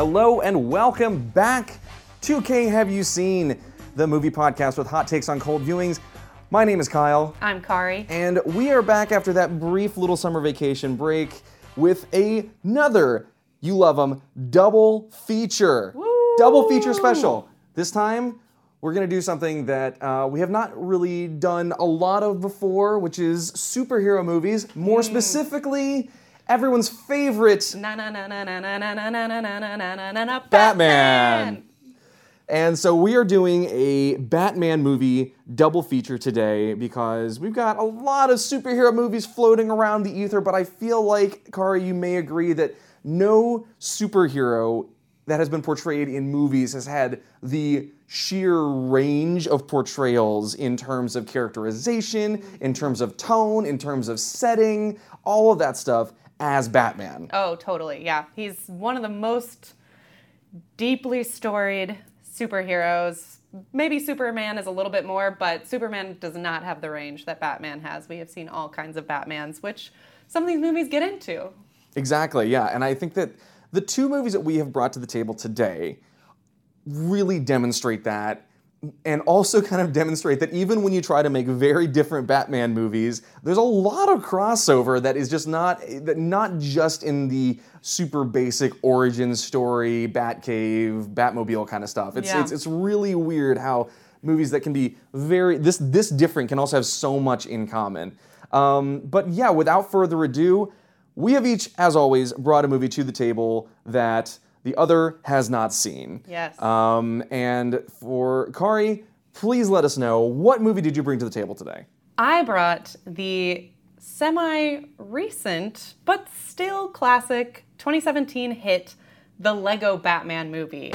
Hello and welcome back to K Have You Seen, the movie podcast with hot takes on cold viewings. My name is Kyle, I'm Kari. and we are back after that brief little summer vacation break with another, you love them, double feature. Double feature special. This time, we're going to do something that uh, we have not really done a lot of before, which is superhero movies. More specifically, everyone's favorite Batman. And so we are doing a Batman movie double feature today because we've got a lot of superhero movies floating around the ether, but I feel like, Kari, you may agree that no superhero that has been portrayed in movies has had the sheer range of portrayals in terms of characterization, in terms of tone, in terms of setting, all of that stuff as Batman. Oh, totally. Yeah. He's one of the most deeply storied superheroes. Maybe Superman is a little bit more, but Superman does not have the range that Batman has. We have seen all kinds of Batmans, which some of these movies get into. Exactly, yeah. And I think that the two movies that we have brought to the table today really demonstrate that and also kind of demonstrate that even when you try to make very different Batman movies, there's a lot of crossover that is just not that not just in the super basic origin story, Batcave, Batmobile kind of stuff. It's Yeah. it's it's really weird how movies that can be very this this different can also have so much in common. Um, but yeah, without further ado, we have each, as always, brought a movie to the table that the other has not seen. Yes. Um, and for Kari, please let us know what movie did you bring to the table today? I brought the semi recent, but still classic 2017 hit, The Lego Batman movie.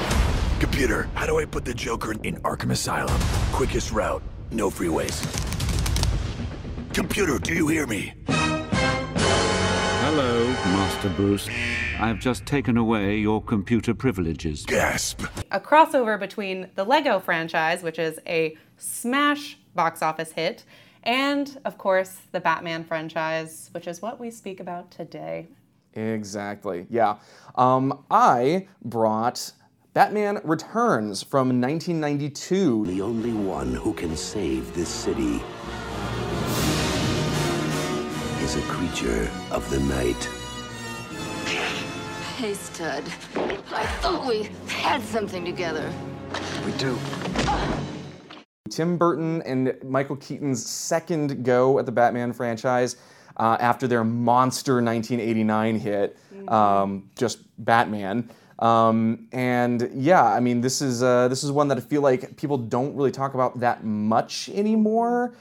Computer, how do I put the Joker in Arkham Asylum? Quickest route, no freeways. Computer, do you hear me? Hello, Master Bruce. I have just taken away your computer privileges. Gasp. a crossover between the Lego franchise, which is a smash box office hit, and of course the Batman franchise, which is what we speak about today. Exactly. Yeah. Um, I brought Batman Returns from 1992. The only one who can save this city is a creature of the night. Hey, stud. I thought we had something together. We do. Tim Burton and Michael Keaton's second go at the Batman franchise uh, after their monster 1989 hit, um, just Batman. Um, and yeah, I mean, this is uh, this is one that I feel like people don't really talk about that much anymore.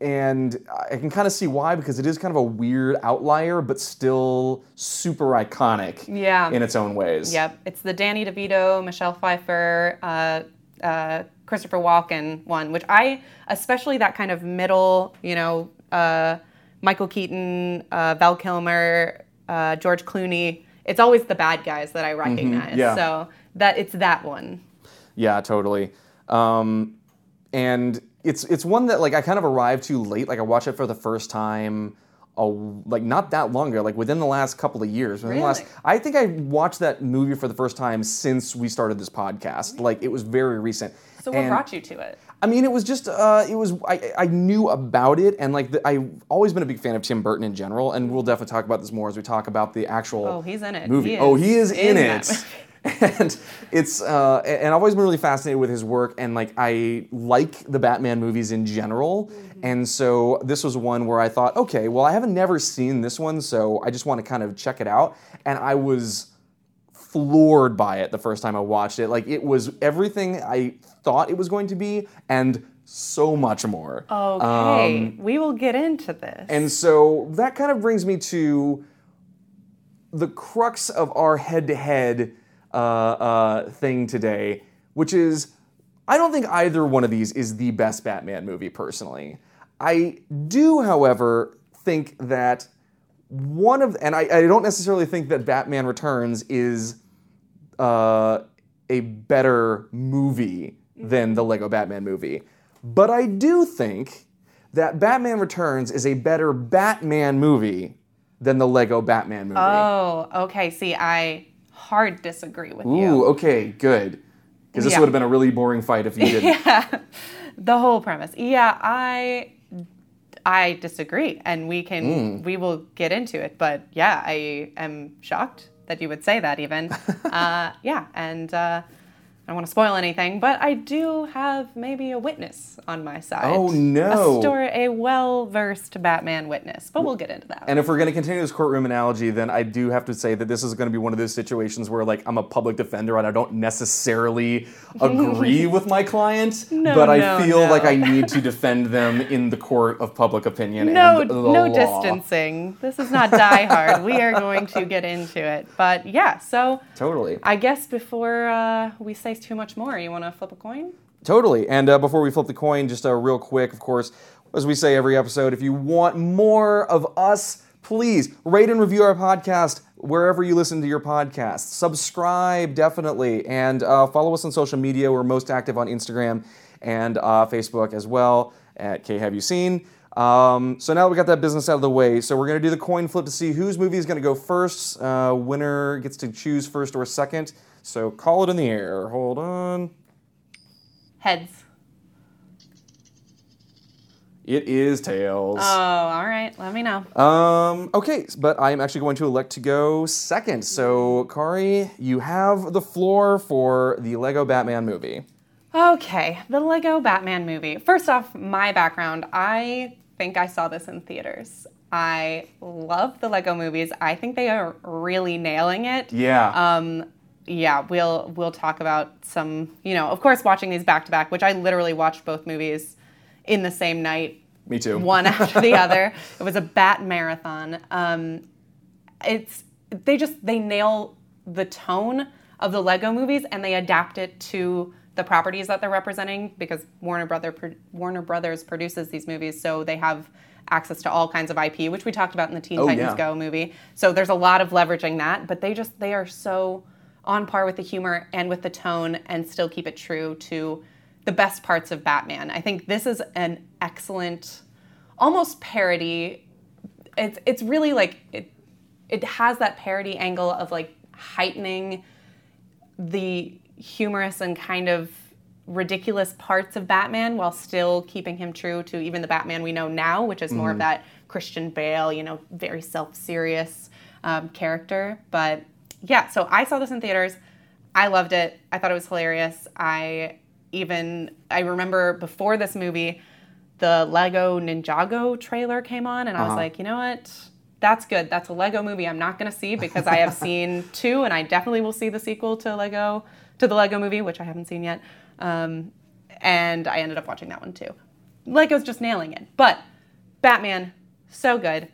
And I can kind of see why because it is kind of a weird outlier, but still super iconic Yeah. in its own ways. Yep, it's the Danny DeVito, Michelle Pfeiffer, uh, uh, Christopher Walken one, which I especially that kind of middle, you know, uh, Michael Keaton, uh, Val Kilmer, uh, George Clooney. It's always the bad guys that I recognize. yeah. So that it's that one. Yeah, totally. Um, and it's it's one that like I kind of arrived too late. Like I watched it for the first time, a, like not that long ago, like within the last couple of years. Within the last, Really? I think I watched that movie for the first time since we started this podcast. Like it was very recent. So what And- brought you to it? I mean, it was just, uh, it was, I, I knew about it, and like, the, I've always been a big fan of Tim Burton in general, and we'll definitely talk about this more as we talk about the actual Oh, he's in it. movie. He oh, he is in, in it. And it's, uh, and I've always been really fascinated with his work, and like, I like the Batman movies in general, and so this was one where I thought, okay, well, I haven't never seen this one, so I just want to kind of check it out, and I was floored by it the first time I watched it. Like it was everything I thought it was going to be and so much more. Okay, we will get into this. Um, And so that kind of brings me to the crux of our head-to-head uh, uh, thing today, which is I don't think either one of these is the best Batman movie personally. I do, however, think that one of and I, I don't necessarily think that Batman Returns is uh, a better movie than the Lego Batman movie. But I do think that Batman Returns is a better Batman movie than the Lego Batman movie. Oh, okay. See, I hard disagree with Ooh, you. okay, good. Because this Yeah. would have been a really boring fight if you didn't. yeah, The whole premise. Yeah, I I disagree, and we can we will get into it. But yeah, I am shocked that you would say that even. uh, yeah, and uh, I don't want to spoil anything, but I do have maybe a witness on my side. Oh, no. A story, a well-versed Batman witness. But we'll get into that. And if we're going to continue this courtroom analogy, then I do have to say that this is going to be one of those situations where, like, I'm a public defender and I don't necessarily agree with my client, No, but I no, feel no. like I need to defend them in the court of public opinion no, and the no law. distancing. This is not Die Hard. we are going to get into it. But yeah, so Totally. I guess before uh, we say too much more, you want to flip a coin? Totally. And uh, before we flip the coin, just uh, real quick, of course, as we say every episode, if you want more of us, please rate and review our podcast wherever you listen to your podcast. Subscribe, definitely. And uh, follow us on social media. We're most active on Instagram and uh, Facebook as well at K Have You Seen? Um, so now that we got that business out of the way, so we're going to do the coin flip to see whose movie is going to go first. Uh, winner gets to choose first or second. So call it in the air. Hold on. Heads. It is tails. Oh, all right. Let me know. Um, okay, but I'm actually going to elect to go second. So, Kari, you have the floor for the Lego Batman movie. Okay, the Lego Batman movie. First off, my background. I think I saw this in theaters. I love the Lego movies. I think they are really nailing it. Yeah. Um, yeah, we'll we'll talk about some, you know, of course watching these back to back, which I literally watched both movies in the same night, Me too. one after the other. It was a bat marathon. Um, it's they just they nail the tone of the Lego movies and they adapt it to the properties that they're representing because Warner Brother Warner Brothers produces these movies, so they have access to all kinds of IP, which we talked about in the Teen Oh, Titans yeah. Go movie. So there's a lot of leveraging that, but they just they are so on par with the humor and with the tone and still keep it true to the best parts of Batman. I think this is an excellent almost parody. It's it's really like it it has that parody angle of like heightening the humorous and kind of ridiculous parts of Batman while still keeping him true to even the Batman we know now, which is more of that Christian Bale, you know, very self-serious um, character. But yeah, so I saw this in theaters. I loved it. I thought it was hilarious. I even I remember before this movie, the Lego Ninjago trailer came on, and I was like, you know what? That's good. That's a Lego movie I'm not going to see because I have seen two, and I definitely will see the sequel to Lego to the Lego movie, which I haven't seen yet. Um, and I ended up watching that one too. Lego's just nailing it. But Batman, so good.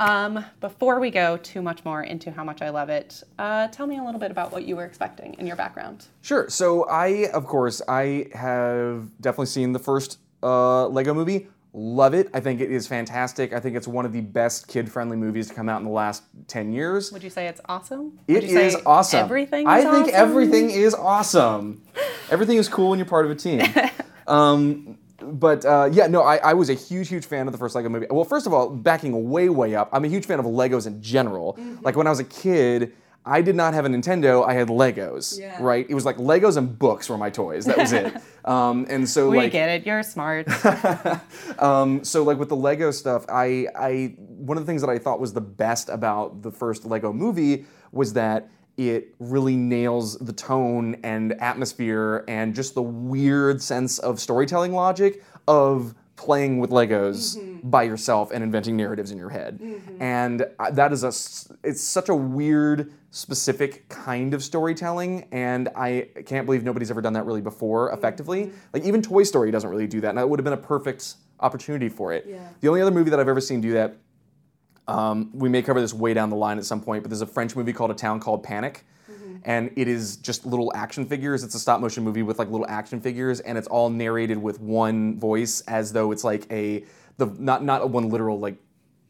Um, before we go too much more into how much I love it, uh, tell me a little bit about what you were expecting in your background. Sure. So, I, of course, I have definitely seen the first uh, Lego movie. Love it. I think it is fantastic. I think it's one of the best kid-friendly movies to come out in the last 10 years. Would you say it's awesome? It Would you say awesome. Everything. I is think awesome? everything is awesome. everything is cool when you're part of a team. um, but uh, yeah, no, I, I was a huge, huge fan of the first Lego movie. Well, first of all, backing way, way up, I'm a huge fan of Legos in general. Mm-hmm. Like when I was a kid, I did not have a Nintendo. I had Legos. Yeah. Right? It was like Legos and books were my toys. That was it. um, and so We like get it. You're smart. um, so like with the Lego stuff, I, I one of the things that I thought was the best about the first Lego movie was that it really nails the tone and atmosphere and just the weird sense of storytelling logic of playing with Legos mm-hmm. by yourself and inventing narratives in your head. Mm-hmm. And uh, that is a it's such a weird specific kind of storytelling and I can't believe nobody's ever done that really before effectively. Mm-hmm. Like even Toy Story doesn't really do that and that would have been a perfect opportunity for it. The only other movie that I've ever seen do that um, we may cover this way down the line at some point, but there's a French movie called A Town Called Panic. And it is just little action figures. It's a stop motion movie with like little action figures, and it's all narrated with one voice, as though it's like a the not not a one literal like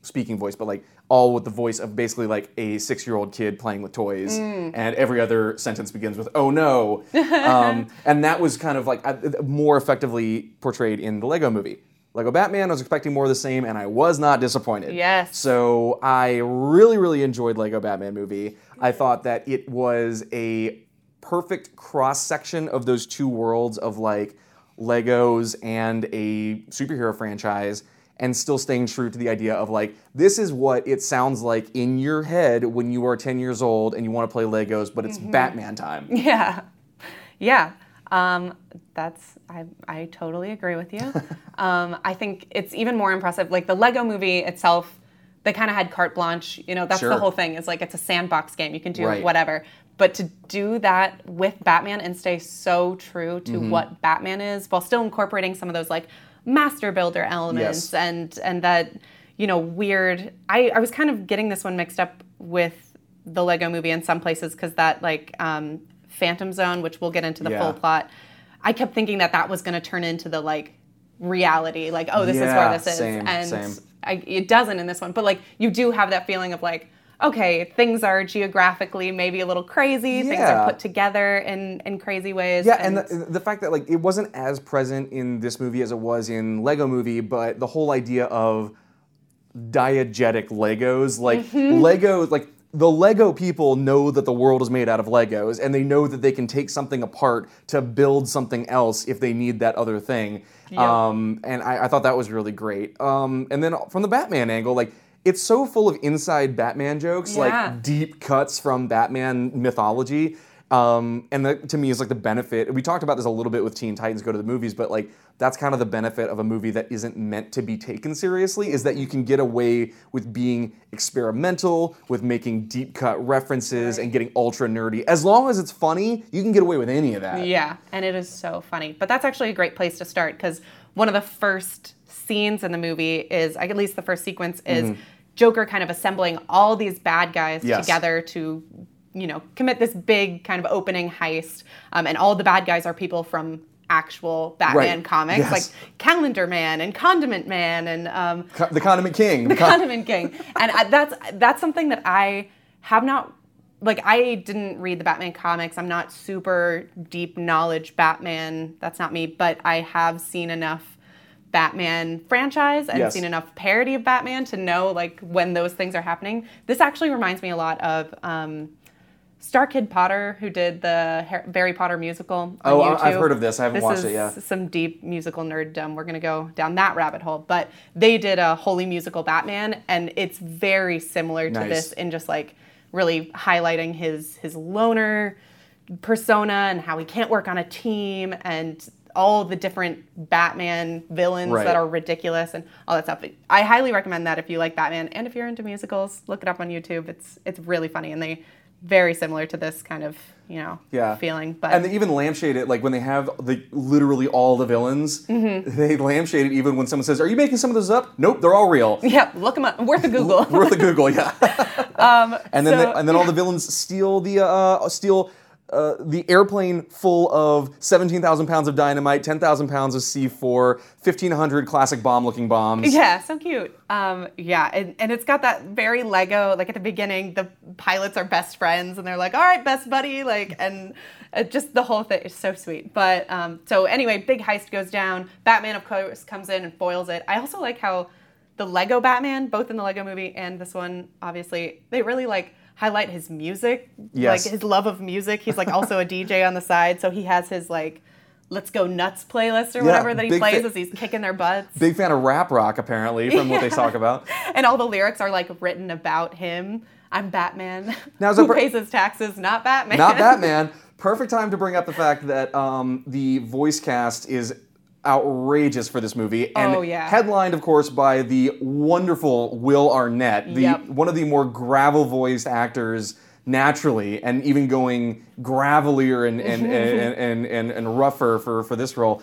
speaking voice, but like all with the voice of basically like a six year old kid playing with toys, and every other sentence begins with "Oh no," um, and that was kind of like more effectively portrayed in the Lego Movie. Lego Batman, I was expecting more of the same, and I was not disappointed. Yes. So I really, really enjoyed Lego Batman movie. I thought that it was a perfect cross section of those two worlds of like Legos and a superhero franchise and still staying true to the idea of like this is what it sounds like in your head when you are 10 years old and you want to play Legos but it's mm-hmm. Batman time. Yeah, yeah. Um, that's I, I totally agree with you. um, I think it's even more impressive. Like the Lego Movie itself, they kind of had carte blanche. You know, that's Sure. the whole thing. Is like it's a sandbox game. You can do Right. whatever. But to do that with Batman and stay so true to Mm-hmm. what Batman is, while still incorporating some of those like master builder elements Yes. and and that you know weird. I I was kind of getting this one mixed up with the Lego Movie in some places because that like um, Phantom Zone, which we'll get into the Yeah. full plot. I kept thinking that that was going to turn into the like reality, like oh this is where this is, and same. I, it doesn't in this one. But like you do have that feeling of like okay things are geographically maybe a little crazy, things are put together in in crazy ways. Yeah, and the, the fact that like it wasn't as present in this movie as it was in Lego Movie, but the whole idea of diegetic Legos, like Mm-hmm. Lego, like the Lego people know that the world is made out of Legos, and they know that they can take something apart to build something else if they need that other thing. Um, and I, I thought that was really great. Um, and then from the Batman angle, like it's so full of inside Batman jokes, Yeah. like deep cuts from Batman mythology. Um, and that to me is like the benefit. We talked about this a little bit with Teen Titans Go to the Movies, but like that's kind of the benefit of a movie that isn't meant to be taken seriously is that you can get away with being experimental, with making deep cut references and getting ultra nerdy. As long as it's funny, you can get away with any of that. Yeah, and it is so funny. But that's actually a great place to start because one of the first scenes in the movie is, at least the first sequence, is Joker kind of assembling all these bad guys Mm-hmm. Yes. together to, you know, commit this big kind of opening heist. Um, and all the bad guys are people from actual Batman Right. comics, Yes. like Calendar Man and Condiment Man and um, Co- The Condiment King. The con- Condiment King, and I, that's that's something that I have not like. I didn't read the Batman comics. I'm not super deep knowledge Batman. That's not me. But I have seen enough Batman franchise and Yes. seen enough parody of Batman to know like when those things are happening. This actually reminds me a lot of. Um, Star Kid Potter, who did the Har- Harry Potter musical. On Oh, YouTube. I've heard of this. I haven't watched is it, yeah. Some deep musical nerddom. We're gonna go down that rabbit hole. But they did a Holy musical Batman, and it's very similar to Nice. this in just like really highlighting his his loner persona and how he can't work on a team and all the different Batman villains Right. that are ridiculous and all that stuff. I highly recommend that if you like Batman and if you're into musicals, look it up on YouTube. It's it's really funny and they very similar to this kind of you know yeah. feeling. But and they even lampshade it like when they have the literally all the villains. Mm-hmm. They lampshade it even when someone says, "Are you making some of those up?" Nope, they're all real. yeah, look them up. Worth a Google. Worth a Google, yeah. and then Um, so- and then all the villains steal the uh, steal uh, the airplane full of seventeen thousand pounds of dynamite, ten thousand pounds of C4, 1,500 classic bomb looking bombs. Yeah, so cute. Um, yeah, and, and it's got that very Lego. Like at the beginning, the pilots are best friends, and they're like, "All right, best buddy," like, and just the whole thing is so sweet. But um, so anyway, big heist goes down. Batman, of course, comes in and foils it. I also like how the Lego Batman, both in the Lego Movie and this one, obviously, they really like highlight his music, Yes. like his love of music. He's like also a DJ on the side, so he has his like. Let's go nuts playlist or Yeah, whatever that he plays fa- as he's kicking their butts Big fan of rap rock, apparently, from what they talk about. and all the lyrics are like written about him. I'm Batman. Now, Who per- pays his taxes? Not Batman. Not Batman. Perfect time to bring up the fact that um, the voice cast is outrageous for this movie, and Oh, yeah. headlined, of course, by the wonderful Will Arnett, the Yep. one of the more gravel voiced actors naturally, and even going gravelier and and, and, and, and, and rougher for, for this role,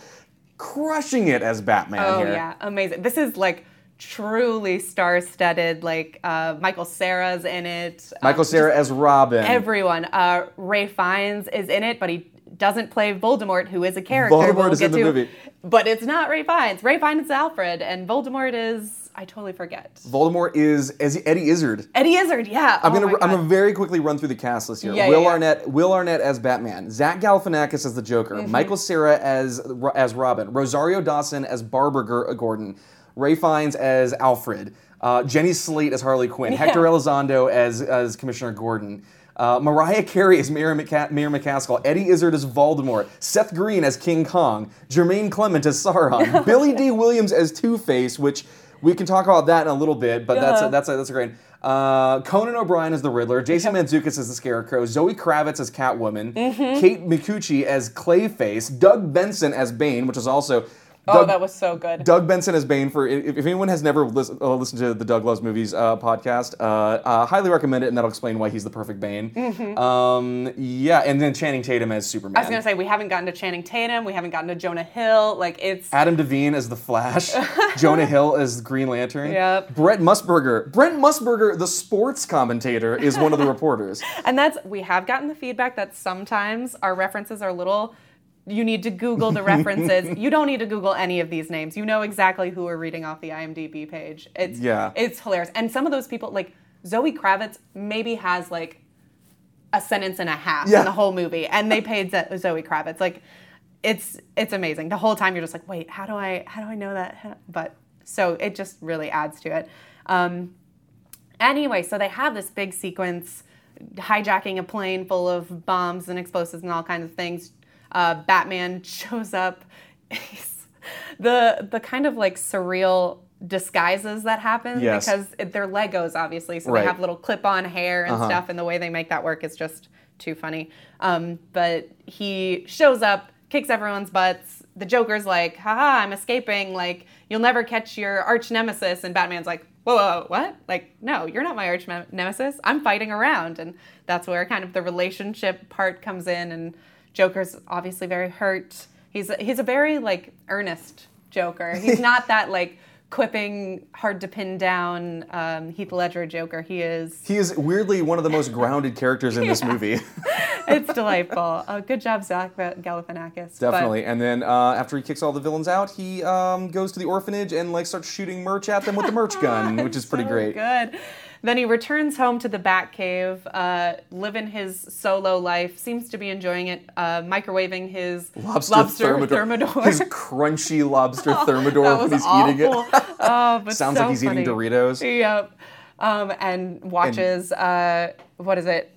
crushing it as Batman Oh here. yeah, amazing. This is like truly star-studded. Like uh, Michael Cera's in it. Um, Michael Cera as Robin. everyone. Uh, Ralph Fiennes is in it, but he doesn't play Voldemort, who is a character. Voldemort we'll is in get the to. movie. But it's not Ralph Fiennes. Ralph Fiennes is Alfred, and Voldemort is I totally forget. Voldemort is as Eddie Izzard. Eddie Izzard, yeah. I'm Oh gonna my I'm gonna very quickly run through the cast list here. Yeah, Will yeah, yeah. Arnett, Will Arnett as Batman, Zach Galifianakis as the Joker, Mm-hmm. Michael Cera as as Robin, Rosario Dawson as Barbara Gor- Gordon, Ralph Fiennes as Alfred, uh, Jenny Slate as Harley Quinn, Hector Elizondo as as Commissioner Gordon. Uh, Mariah Carey as Mayor, McCa- Mayor McCaskill, Eddie Izzard as Voldemort, Seth Green as King Kong, Jermaine Clement as Sauron, Billy Dee Williams as Two Face, which we can talk about that in a little bit, but that's a, that's a, that's a great. Uh, Conan O'Brien as the Riddler, Jason Mantzoukas as the Scarecrow, Zoe Kravitz as Catwoman, Mm-hmm. Kate Micucci as Clayface, Doug Benson as Bane, which is also. Oh, Doug, that was so good. Doug Benson as Bane for if, if anyone has never listen, uh, listened to the Doug Loves Movies uh, podcast, uh, uh, highly recommend it, and that'll explain why he's the perfect Bane. Um, yeah, and then Channing Tatum as Superman. Mm-hmm. I was gonna say we haven't gotten to Channing Tatum, we haven't gotten to Jonah Hill. Like it's Adam Devine as the Flash, Jonah Hill as Green Lantern. Yep. Brett Musburger. Brent Musburger, the sports commentator, is one of the reporters. And that's we have gotten the feedback that sometimes our references are a little you need to Google the references. you don't need to Google any of these names. You know exactly who we're reading off the IMDb page. It's Yeah. it's hilarious. And some of those people like Zoe Kravitz maybe has like a sentence and a half Yeah. in the whole movie and they paid Zoe Kravitz. Like it's it's amazing. The whole time you're just like, "Wait, how do I how do I know that?" But so it just really adds to it. Um, Anyway, so they have this big sequence hijacking a plane full of bombs and explosives and all kinds of things. Uh, Batman shows up. The the kind of like surreal disguises that happen Yes. because it, they're Legos, obviously, so Right. Uh-huh. they have little clip-on hair and stuff, and the way they make that work is just too funny. Um, but he shows up, kicks everyone's butts. The Joker's like, haha, I'm escaping. Like, you'll never catch your arch nemesis. And Batman's like, whoa, whoa, whoa, what? Like, no, you're not my arch nemesis. I'm fighting around. And that's where kind of the relationship part comes in. And Joker's obviously very hurt. He's, he's a very, like, earnest Joker. He's not that, like, quipping, hard to pin down um, Heath Ledger Joker. He is He is weirdly one of the most grounded characters in this movie. it's delightful. Uh, good job, Zach Galifianakis. But- Definitely. And then uh, after he kicks all the villains out, he um, goes to the orphanage and like starts shooting merch at them with the merch gun, which is pretty so great. Good. Then he returns home to the Batcave, uh, living his solo life. Seems to be enjoying it, uh, microwaving his Lobster, thermidor. His crunchy lobster thermidor when he's awful. eating it. oh, but Sounds so like he's funny. eating Doritos. Yep. Um, and watches uh, what is it?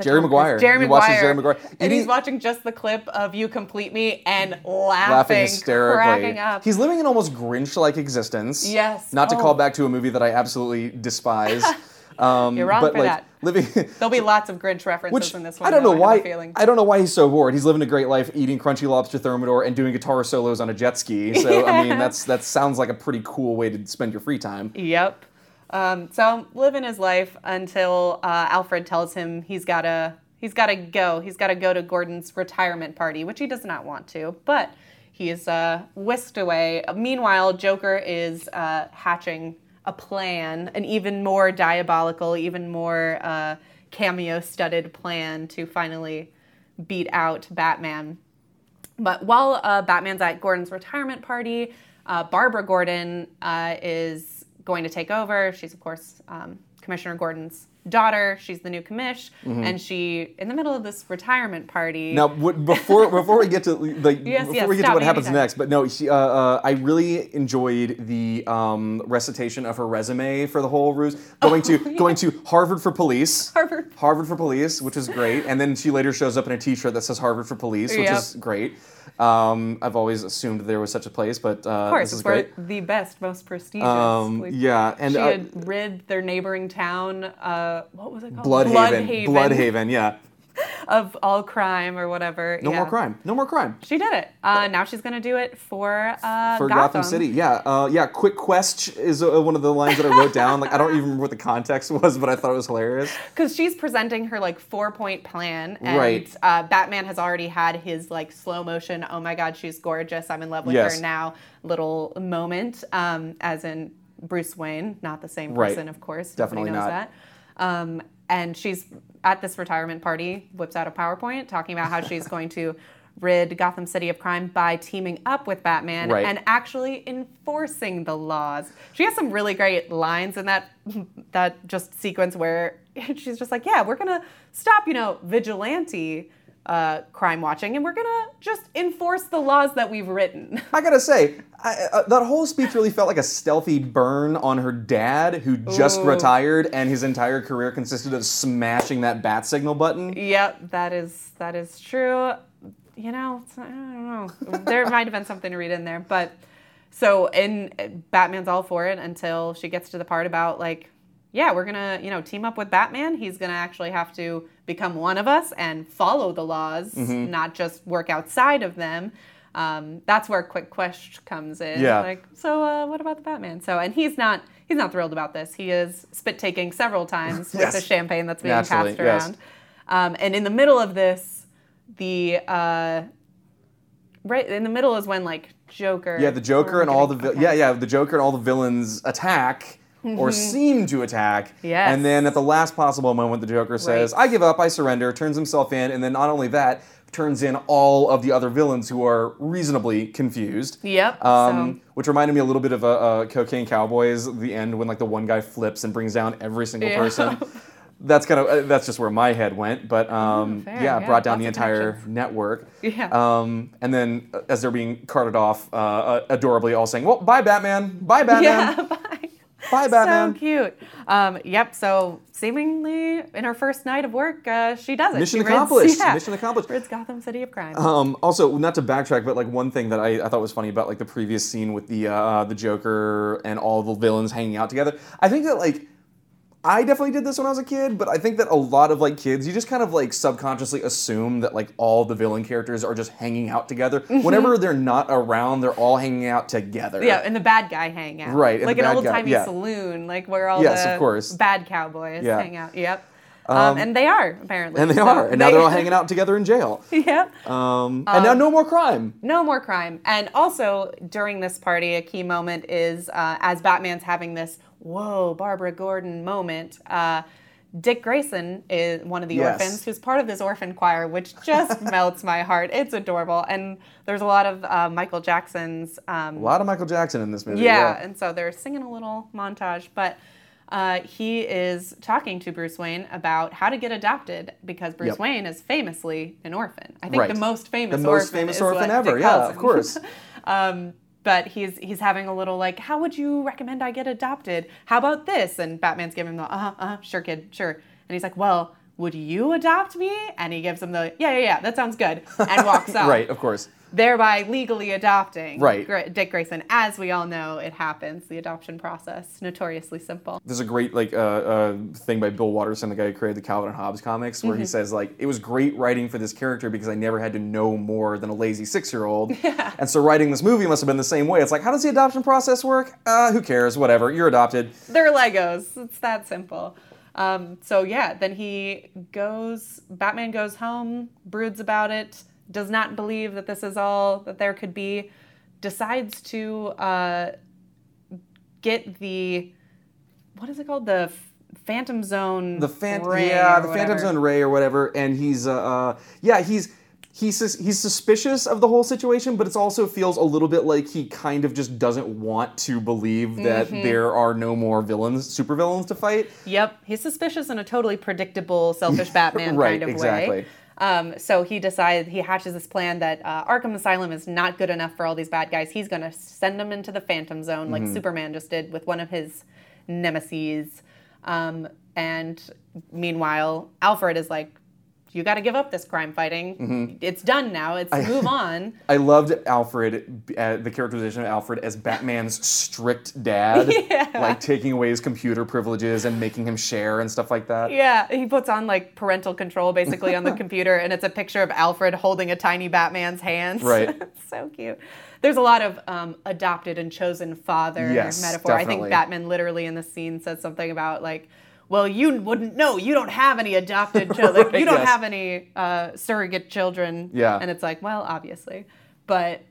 Jerry Maguire. Jerry He Maguire. watches Jerry Maguire. And Eating- he's watching just the clip of "You Complete Me" and laughing, laughing hysterically. cracking up. He's living an almost Grinch-like existence. Yes. Not to Oh. call back to a movie that I absolutely despise. Um, You're wrong but for like that. living. There'll be lots of Grinch references Which in this one. I don't know why. feeling. I don't know why he's so bored. He's living a great life, eating crunchy lobster thermidor and doing guitar solos on a jet ski. So I mean, that's that sounds like a pretty cool way to spend your free time. Yep. Um, so living his life until uh, Alfred tells him he's gotta he's gotta go. He's gotta go to Gordon's retirement party, which he does not want to, but he's uh, whisked away. Meanwhile, Joker is uh, hatching a plan, an even more diabolical, even more uh, cameo-studded plan to finally beat out Batman. But while uh, Batman's at Gordon's retirement party, uh, Barbara Gordon is going to take over. She's, of course, um, Commissioner Gordon's daughter. She's the new commish, and she, in the middle of this retirement party, Mm-hmm. Now, what, before before we get to like Yes, before yes, we get to what happens anytime. next, but no, she, uh, uh, I really enjoyed the um, recitation of her resume for the whole ruse. Going to going to Harvard for police, Oh, Harvard. Harvard for police, which is great, and then she later shows up in a T-shirt that says Harvard for police, which Yep. is great. Um, I've always assumed there was such a place, but uh, of course, this is it's great. the best, most prestigious. Um, like, yeah, and she uh, had rid their neighboring town. Uh, what was it called? Blüdhaven, Blüdhaven, yeah. Of all crime or whatever. No yeah. more crime. No more crime. She did it. Uh, now she's gonna do it for uh, for Gotham. City. Yeah, uh, yeah. Quick quest is uh, one of the lines that I wrote down. Like I don't even remember what the context was, but I thought it was hilarious. because she's presenting her like four point plan and Right. uh, batman has already had his like slow motion oh my god she's gorgeous i'm in love with Yes. her now little moment um, as in bruce wayne not the same Right. person of course Definitely Nobody knows not. that um, and she's at this retirement party whips out a powerpoint talking about how she's going to rid Gotham City of crime by teaming up with Batman Right. and actually enforcing the laws. She has some really great lines in that that just sequence where she's just like, "Yeah, we're gonna stop, you know, vigilante uh, crime watching, and we're gonna just enforce the laws that we've written." I gotta say, I, uh, that whole speech really felt like a stealthy burn on her dad, who just Ooh. retired, and his entire career consisted of smashing that bat signal button. Yep, that is that is true. You know, it's, I don't know. there might have been something to read in there, but so in Batman's all for it until she gets to the part about like, yeah, we're gonna you know team up with Batman. He's gonna actually have to become one of us and follow the laws, Mm-hmm. not just work outside of them. Um, that's where Quick Question comes in. Yeah. Like, so uh, what about the Batman? So, and he's not he's not thrilled about this. He is spit taking several times with the champagne that's being Naturally, passed yes. around. Um, and in the middle of this, the uh, right in the middle is when like Joker. Yeah, the Joker and all the vi- Okay. yeah yeah the Joker and all the villains attack or seem to attack. Mm-hmm. Yes. And then at the last possible moment, the Joker says, Right. "I give up. I surrender." Turns himself in, and then not only that, turns in all of the other villains who are reasonably confused. Yep, Um, so- Which reminded me a little bit of a, uh Cocaine Cowboys. The end when like the one guy flips and brings down every single Yeah. person. That's kind of uh, that's just where my head went, but um, fair, yeah, yeah, brought down the entire connections. network. Yeah. Um, and then uh, as they're being carted off, uh, adorably all saying, "Well, bye, Batman. Bye, Batman. Yeah, bye. Bye, Batman." So cute. Um, yep. So seemingly in her first night of work, uh, she does it. Mission She rids- accomplished. yeah, Mission accomplished. Rids Gotham City of crime. Um, also, not to backtrack, but like one thing that I, I thought was funny about like the previous scene with the uh, the Joker and all the villains hanging out together. I think that like I definitely did this when I was a kid, but I think that a lot of like kids, you just kind of like subconsciously assume that like all the villain characters are just hanging out together. Whenever they're not around, they're all hanging out together. Mm-hmm. yeah, and the bad guy hang out. Right, Like an old timey yeah. saloon, like where all Yes, the of course. bad cowboys Yeah. hang out. Yep. Um, and they are apparently. And they So are, and now they're all hanging out together in jail. Yep. Um, and now no more crime. No more crime. And also during this party, a key moment is uh, as Batman's having this whoa Barbara Gordon moment. Uh, Dick Grayson is one of the Yes. orphans who's part of this orphan choir, which just melts my heart. It's adorable, and there's a lot of uh, Michael Jackson's. Um, A lot of Michael Jackson in this movie. yeah, and so they're singing a little montage, but. Uh, he is talking to Bruce Wayne about how to get adopted because Bruce Yep. Wayne is famously an orphan. I think Right. the most famous The most orphan famous is orphan ever, yeah, of course. um, but he's he's having a little like, how would you recommend I get adopted? How about this? And Batman's giving him the, uh huh, uh huh, sure, kid, sure. And he's like, well, would you adopt me? And he gives him the, yeah, yeah, yeah, that sounds good, and walks off. Right, of course. Thereby legally adopting Right. Dick Grayson. As we all know, it happens. The adoption process notoriously simple. There's a great like uh, uh, thing by Bill Watterson, the guy who created the Calvin and Hobbes comics, where Mm-hmm. he says like it was great writing for this character because I never had to know more than a lazy six year old. Yeah. And so writing this movie must have been the same way. It's like how does the adoption process work? Uh, who cares? Whatever. You're adopted. They're Legos. It's that simple. Um, so yeah, then he goes. Batman goes home, broods about it, does not believe that this is all that there could be, decides to uh, get the what is it called the F- Phantom Zone. The Phantom, Ray yeah, the Phantom. Zone Ray or whatever, and he's uh, uh yeah he's. He's, he's suspicious of the whole situation, but it also feels a little bit like he kind of just doesn't want to believe that Mm-hmm. there are no more villains, supervillains to fight. Yep, he's suspicious in a totally predictable, selfish Batman Right, kind of exactly. way. Um, so he decides he hatches this plan that uh, Arkham Asylum is not good enough for all these bad guys. He's going to send them into the Phantom Zone, like Mm-hmm. Superman just did with one of his nemesis. Um, and meanwhile, Alfred is like, "You got to give up this crime fighting. Mm-hmm. It's done now. It's move on." I loved Alfred, uh, the characterization of Alfred as Batman's strict dad, like taking away his computer privileges and making him share and stuff like that. Yeah, he puts on like parental control basically on the computer, and it's a picture of Alfred holding a tiny Batman's hands. Right. so cute. There's a lot of um, adopted and chosen father Yes, metaphor. I think Batman literally in the scene says something about like, well, you wouldn't know. You don't have any adopted children. Right, you don't yes. have any uh, surrogate children. Yeah. And it's like, well, obviously. But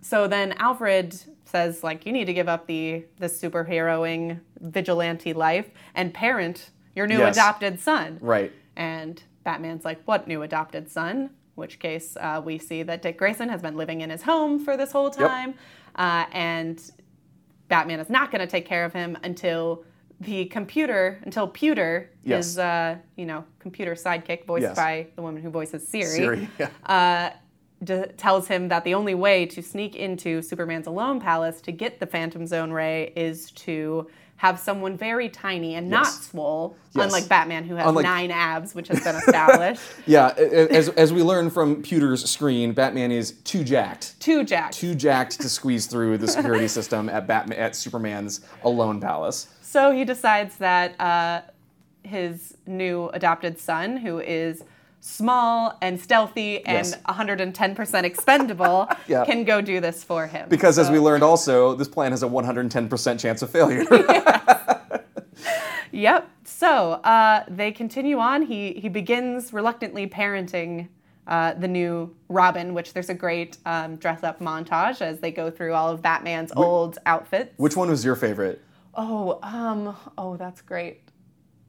so then Alfred says like, you need to give up the the superheroing vigilante life and parent your new Yes. adopted son. Right. And Batman's like, what new adopted son? which case uh, we see that Dick Grayson has been living in his home for this whole time, uh, and Batman is not going to take care of him until the computer, until Puter, Yes. his uh, you know computer sidekick, voiced Yes. by the woman who voices Siri, Siri, yeah. uh, d- tells him that the only way to sneak into Superman's alone palace to get the Phantom Zone ray is to have someone very tiny and not Yes. swole, Yes. unlike Batman, who has Unlike- nine abs, which has been established. Yeah, as, as we learn from Puter's screen, Batman is too jacked. Too jacked. Too jacked to squeeze through the security system at Batman at Superman's alone palace. So he decides that uh, his new adopted son, who is small and stealthy and Yes. 110% expendable, Yeah. can go do this for him. Because as we learned also, this plan has a 110% chance of failure. Yep. So uh, they continue on. He he begins reluctantly parenting uh, the new Robin, which there's a great um, dress up montage as they go through all of Batman's old outfits. Which one was your favorite? Oh, um, oh, that's great.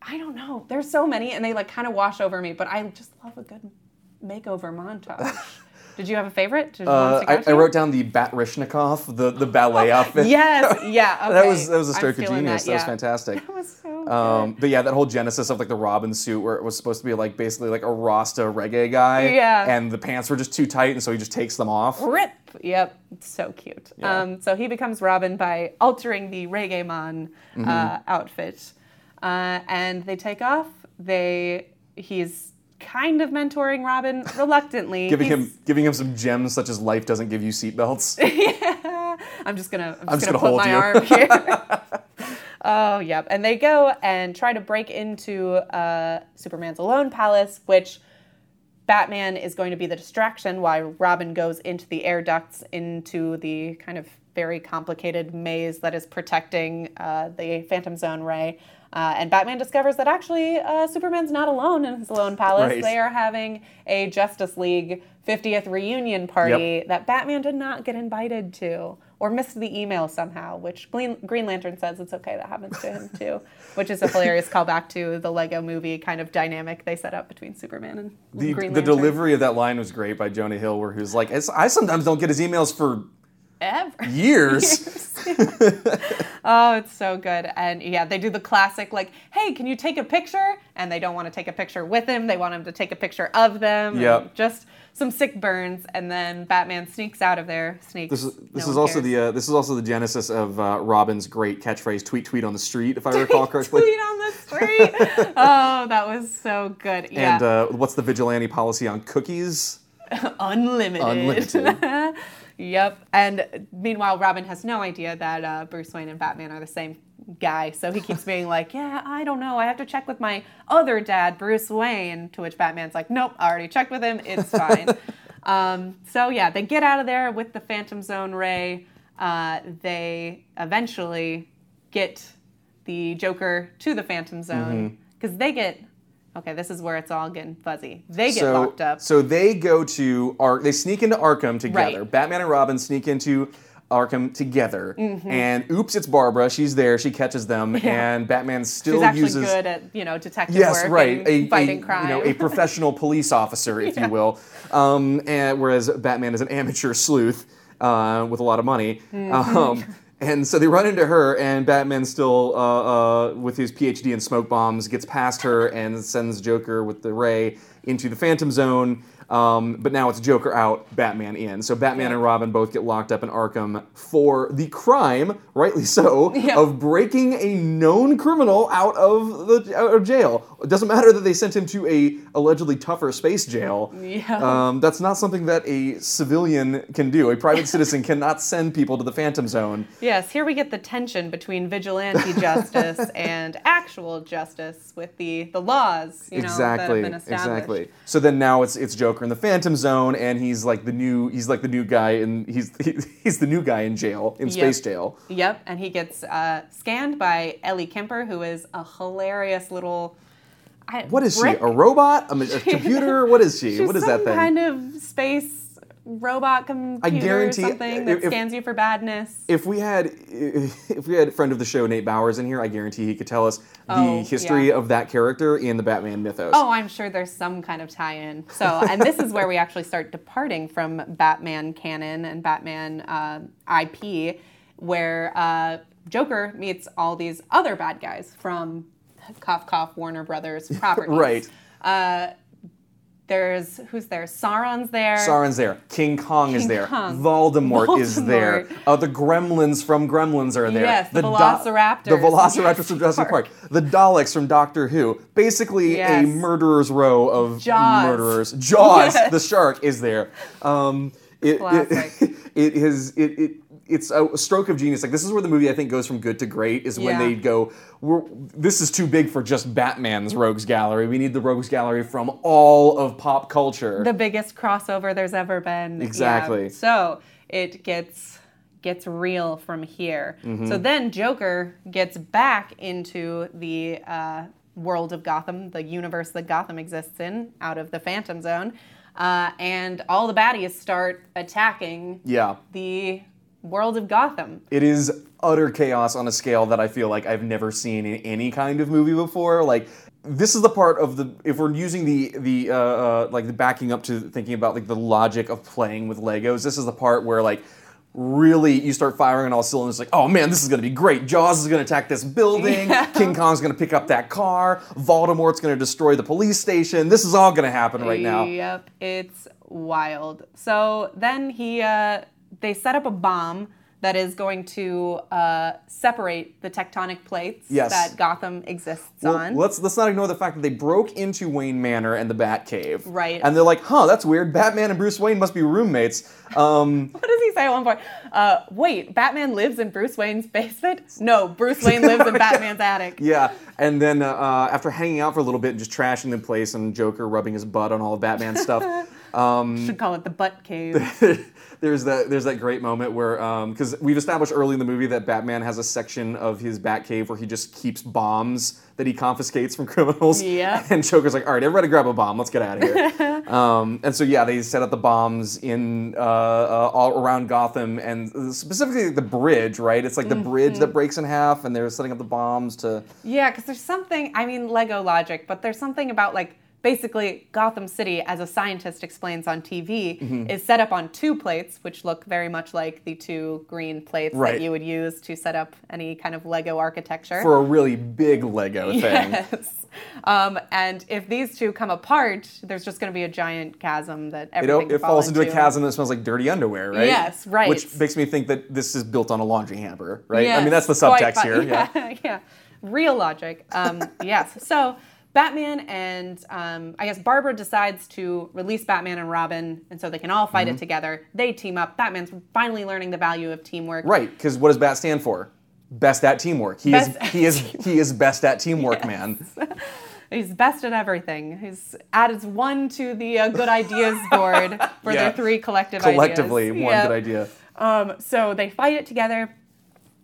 I don't know. There's so many, and they like kind of wash over me. But I just love a good makeover montage. Did you have a favorite? Did you want Uh, I, I wrote down the Batrishnikov, the, the ballet outfit. Yes. Yeah. Okay. That was that was a stroke of genius. That, was fantastic. That was so. Um, but yeah, that whole genesis of like the Robin suit, where it was supposed to be like basically like a Rasta reggae guy, Yeah. and the pants were just too tight, and so he just takes them off. Rip. Yep. It's so cute. Yeah. Um, so he becomes Robin by altering the Reggae Man Mm-hmm. uh, outfit, uh, and they take off. They he's kind of mentoring Robin reluctantly. Giving He's- him giving him some gems such as life doesn't give you seatbelts. yeah, I'm just gonna I'm I'm just, just gonna, gonna put hold my you. arm here. oh yep. And they go and try to break into uh, Superman's alone palace, which Batman is going to be the distraction while Robin goes into the air ducts into the kind of very complicated maze that is protecting uh, the Phantom Zone ray. Uh, and Batman discovers that actually uh, Superman's not alone in his lone palace. Right. They are having a Justice League 50th reunion party Yep. that Batman did not get invited to or missed the email somehow, which Green, Green Lantern says it's okay. That happens to him too, which is a hilarious callback to the Lego movie kind of dynamic they set up between Superman and The, Green the delivery of that line was great by Jonah Hill, where he was like, "I sometimes don't get his emails for Ever. years." Oh, it's so good. And yeah, they do the classic like, hey, can you take a picture? And they don't want to take a picture with him. They want him to take a picture of them. Yep. Just some sick burns. And then Batman sneaks out of there. Sneaks. This is this No is also cares. the uh, this is also the genesis of uh, Robin's great catchphrase "tweet tweet on the street," if I recall correctly. Tweet on the street. oh, that was so good. Yeah. And uh, what's the vigilante policy on cookies? Unlimited. Unlimited. Yep. And meanwhile, Robin has no idea that uh, Bruce Wayne and Batman are the same guy. So he keeps being like, yeah, I don't know. I have to check with my other dad, Bruce Wayne. To which Batman's like, nope, I already checked with him. It's fine. um, so yeah, they get out of there with the Phantom Zone ray. Uh, they eventually get the Joker to the Phantom Zone because they get. Okay, this is where it's all getting fuzzy. They get so, locked up. So they go to Ar- they sneak into Arkham together. Right. Batman and Robin sneak into Arkham together, Mm-hmm. and oops, it's Barbara. She's there. She catches them, and Batman still She's actually uses. good at you know detective Yes, work right. and A, fighting a, crime. You know, a professional police officer, if you will. Um, and whereas Batman is an amateur sleuth uh, with a lot of money. Mm-hmm. Um, and so they run into her, and Batman still, uh, uh, with his PhD in smoke bombs, gets past her and sends Joker with the ray into the Phantom Zone. Um, but now it's Joker out, Batman in. So Batman and Robin both get locked up in Arkham for the crime, rightly so, Yeah. of breaking a known criminal out of the out of jail. It doesn't matter that they sent him to a allegedly tougher space jail. Yeah. Um, that's not something that a civilian can do. A private citizen cannot send people to the Phantom Zone. yes, here we get the tension between vigilante justice and actual justice with the the laws. You know, exactly. That have been established. exactly. So then now it's it's Joker in the Phantom Zone, and he's like the new he's like the new guy, and he's he's the new guy in jail in space jail. Yep, and he gets uh, scanned by Ellie Kemper, who is a hilarious little. I, What is brick? she? A robot? A, computer? What is she? What is that thing? kind of space robot computer guarantee- or something that if- scans you for badness. If we had, if we had a friend of the show Nate Bowers in here, I guarantee he could tell us the Oh, history yeah. of that character in the Batman mythos. Oh, I'm sure there's some kind of tie-in. So, and this is where we actually start departing from Batman canon and Batman uh, IP, where uh, Joker meets all these other bad guys from cough cough Warner Brothers properties. Right. Uh, there's who's there? Sauron's there. Sauron's there. King Kong is there. Kong. Voldemort, is there. Uh, the Gremlins from Gremlins are there. Yes, the Do- Velociraptors. the Velociraptors from Jurassic Park. Park. The Daleks from Doctor Who. Basically, Yes. a murderer's row of Jaws. murderers. Jaws, Yes. the shark, is there. Um, it, Classic. it, it is it, it it's a stroke of genius. Like this is where the movie I think goes from good to great. Is when Yeah. they go, We're, this is too big for just Batman's rogues gallery. We need the rogues gallery from all of pop culture. the biggest crossover there's ever been. Yeah. Exactly. So it gets gets real from here. Mm-hmm. So then Joker gets back into the uh, world of Gotham, the universe that Gotham exists in, out of the Phantom Zone, uh, and all the baddies start attacking yeah. the world of Gotham. It is utter chaos on a scale that I feel like I've never seen in any kind of movie before. Like this is the part of the if we're using the the uh, uh, like the backing up to thinking about like the logic of playing with Legos. This is the part where like really you start firing on all cylinders like oh man this is going to be great jaws is going to attack this building king kong's going to pick up that car voldemort's going to destroy the police station this is all going to happen right now Yep, it's wild. So then he, uh, they set up a bomb that is going to uh, separate the tectonic plates Yes. that Gotham exists Well, on. let's let's not ignore the fact that they broke into Wayne Manor and the Batcave. Right. And they're like, huh, that's weird. Batman and Bruce Wayne must be roommates. Um, what does he say at one point? Uh, wait, Batman lives in Bruce Wayne's basement? No, Bruce Wayne lives in Batman's attic. yeah. And then uh, uh, after hanging out for a little bit and just trashing the place and Joker rubbing his butt on all of Batman's stuff, Should call it the butt cave. there's that there's that great moment where because we've established early in the movie that Batman has a section of his Batcave where he just keeps bombs that he confiscates from criminals. Yeah. And Joker's like, all right, everybody grab a bomb, let's get out of here. um, and so yeah, they set up the bombs in uh, uh, all around Gotham and specifically the bridge, right? It's like the bridge Mm-hmm. that breaks in half, and they're setting up the bombs to. Yeah, because there's something, I mean, Lego logic, but there's something about like basically Gotham City, as a scientist explains on TV, Mm-hmm. is set up on two plates, which look very much like the two green plates Right. that you would use to set up any kind of Lego architecture. For a really big Lego thing. Yes. Um, and if these two come apart, there's just going to be a giant chasm that everything it fall falls into a chasm that smells like dirty underwear, right? Yes, right. Which makes me think that this is built on a laundry hamper, right? I mean, that's the subtext here. Yeah. Yeah, yeah. Real logic. Um, yes. So Batman and um, I guess Barbara decides to release Batman and Robin, and so they can all Mm-hmm. fight it together. They team up. Batman's finally learning the value of teamwork. Right, because what does BAT stand for? Best at teamwork. He Best is he is he is best at teamwork, man. He's best at everything. He's added one to the uh, good ideas board for Yeah. their three collective Collectively, ideas. one Yep. good idea. Um, so they fight it together,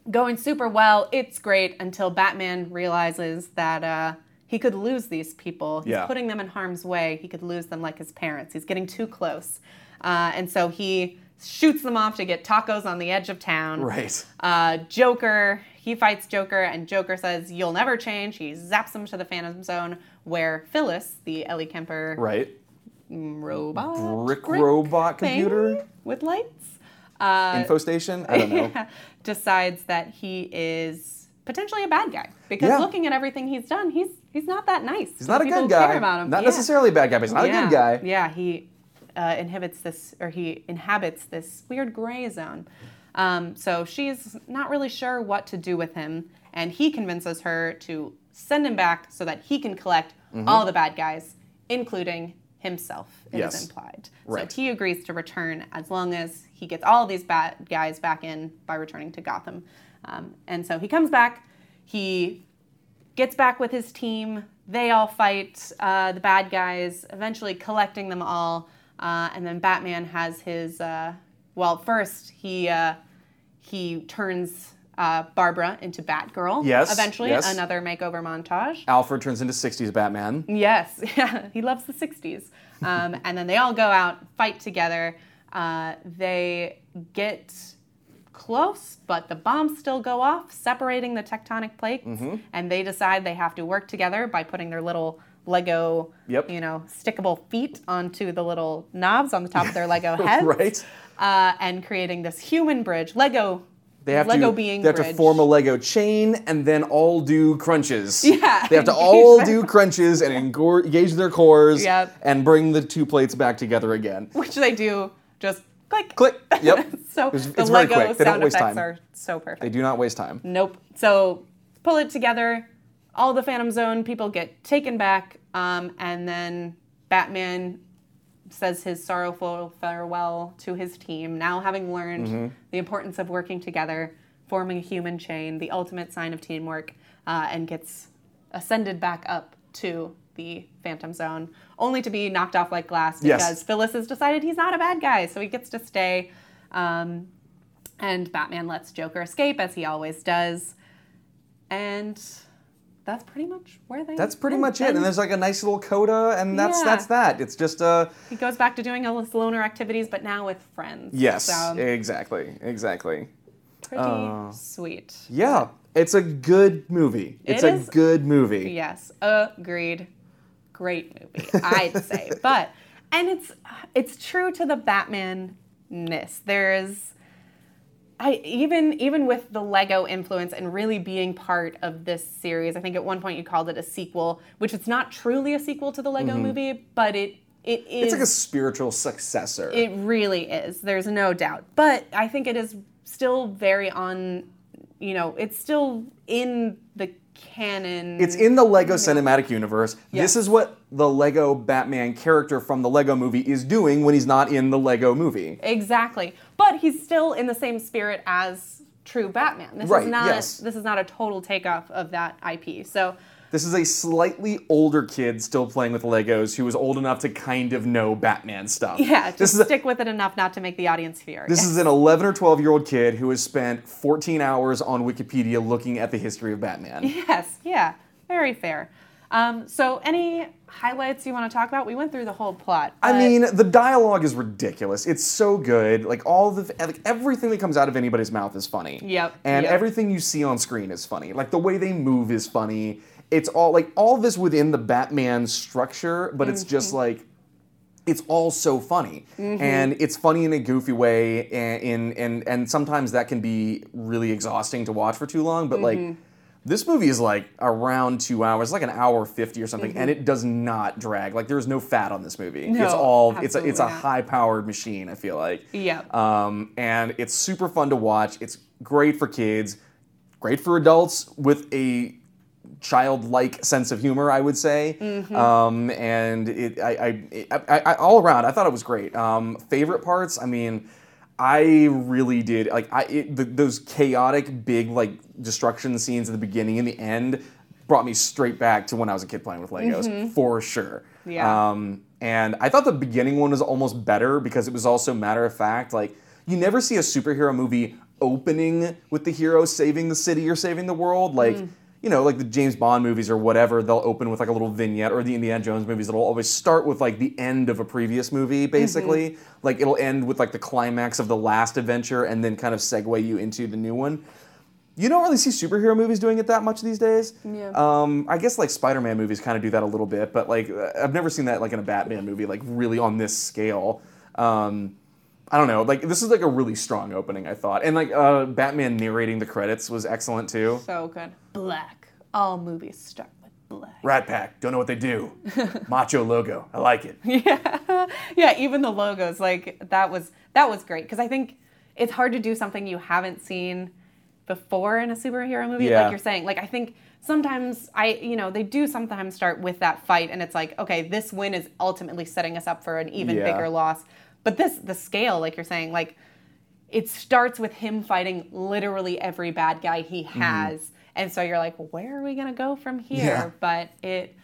going super well. It's great until Batman realizes that uh, he could lose these people. He's Yeah. putting them in harm's way. He could lose them like his parents. He's getting too close. Uh, and so he shoots them off to get tacos on the edge of town. Right. Uh, Joker, he fights Joker, and Joker says, You'll never change. He zaps him to the Phantom Zone, where Phyllis, the Ellie Kemper Right. robot, Brick robot computer? with lights, uh, Info station? I don't know. decides that he is potentially a bad guy because Yeah. looking at everything he's done, he's he's not that nice. He's not a good guy. Care about him. Not Yeah. necessarily a bad guy, but he's not yeah. a good guy. Yeah, he uh, inhibits this, or he inhabits this weird gray zone. Um, so she's not really sure what to do with him, and he convinces her to send him back so that he can collect all the bad guys, including himself. It is Mm-hmm. Yes. implied. Right. So he agrees to return as long as he gets all these bad guys back in by returning to Gotham. Um, and so he comes back. He gets back with his team. They all fight uh, the bad guys, eventually collecting them all. Uh, and then Batman has his. Uh, well, first he uh, he turns uh, Barbara into Batgirl. Yes, Eventually, yes. another makeover montage. Alfred turns into 60s Batman. Yes, yeah, he loves the 60s. Um, and then they all go out, fight together. Uh, they get close, but the bombs still go off, separating the tectonic plates, Mm-hmm. and they decide they have to work together by putting their little Lego, Yep. you know, stickable feet onto the little knobs on the top of their Lego heads, Right. Uh, and creating this human bridge, Lego. They have Lego to being they have to form a Lego chain and then all do crunches. Yeah, They have to all do crunches and engage their cores Yep. and bring the two plates back together again. which they do just click. Click. Yep. so It's- the it's Lego. They don't sound waste effects time. are so perfect. They do not waste time. Nope. So pull it together. All the Phantom Zone people get taken back, um, and then Batman says his sorrowful farewell to his team. Now, having learned Mm-hmm. the importance of working together, forming a human chain, the ultimate sign of teamwork, uh, and gets ascended back up to the Phantom Zone, only to be knocked off like glass Yes. because Phyllis has decided he's not a bad guy, so he gets to stay. Um, and Batman lets Joker escape as he always does. And that's pretty much where they. That's pretty much it. And there's like a nice little coda, and that's Yeah. that's that. It's just uh he goes back to doing all his loner activities, but now with friends. yes, So exactly, exactly. pretty sweet. Yeah, it's a good movie. It's It a is- good movie. Yes, agreed. Great movie, I'd say. But and it's it's true to the Batman ness. There's I even even with the Lego influence and really being part of this series, I think at one point you called it a sequel, which it's not truly a sequel to the Lego movie, but it it is Mm-hmm. It's like a spiritual successor. it really is. There's no doubt. But I think it is still very on, you know, it's still in the canon. It's in the Lego cinematic universe. This is what the Lego Batman character from the Lego movie is doing when he's not in the Lego movie. Exactly. But he's still in the same spirit as true Batman. This Right, is not yes. this is not a total takeoff of that IP. So This is a slightly older kid still playing with Legos who was old enough to kind of know Batman stuff. yeah, this just is a, stick with it enough not to make the audience furious. this is an 11 or 12 year old kid who has spent 14 hours on Wikipedia looking at the history of Batman. Yes, yeah, very fair. Um, so any highlights you want to talk about? We went through the whole plot. I mean, the dialogue is ridiculous. It's so good. Like all the like everything that comes out of anybody's mouth is funny. Yep, And yep. everything you see on screen is funny. Like the way they move is funny. It's all like all this within the Batman structure, but it's just Mm-hmm. like it's all so funny and it's funny in a goofy way and in and and sometimes that can be really exhausting to watch for too long but Mm-hmm. like this movie is like around two hours like an hour 50 or something and it does not drag like there's no fat on this movie Mm-hmm. No, it's all it's a, it's a high powered machine i feel like Yeah. um, and it's super fun to watch it's great for kids great for adults with a childlike sense of humor, I would say. Mm-hmm. Um, and it, I, I, I, I, all around, I thought it was great. Um, favorite parts, I mean, I really did like I it, the, those chaotic big like destruction scenes at the beginning and the end brought me straight back to when I was a kid playing with Legos for sure. Mm-hmm. Yeah. Um, and I thought the beginning one was almost better because it was also matter of fact. Like you never see a superhero movie opening with the hero saving the city or saving the world. Like Mm. You know, like the James Bond movies or whatever, they'll open with like a little vignette, or the Indiana Jones movies, it'll always start with like the end of a previous movie, basically. Mm-hmm. Like it'll end with like the climax of the last adventure and then kind of segue you into the new one. You don't really see superhero movies doing it that much these days. Yeah. Um, I guess like Spider-Man movies kind of do that a little bit, but like I've never seen that like in a Batman movie, like really on this scale. Um, I don't know. Like this is like a really strong opening, I thought, and like uh, Batman narrating the credits was excellent too. So good. Black. All movies start with black. RatPac, don't know what they do. Macho logo, I like it. yeah, yeah. even the logos, like that was that was great because I think it's hard to do something you haven't seen before in a superhero movie. Yeah. Like you're saying, like I think sometimes I, you know, they do sometimes start with that fight, and it's like, okay, this win is ultimately setting us up for an even Yeah. bigger loss. But this, the scale, like you're saying, like it starts with him fighting literally every bad guy he mm-hmm. has. And so you're like, where are we going to go from here? Yeah. But it,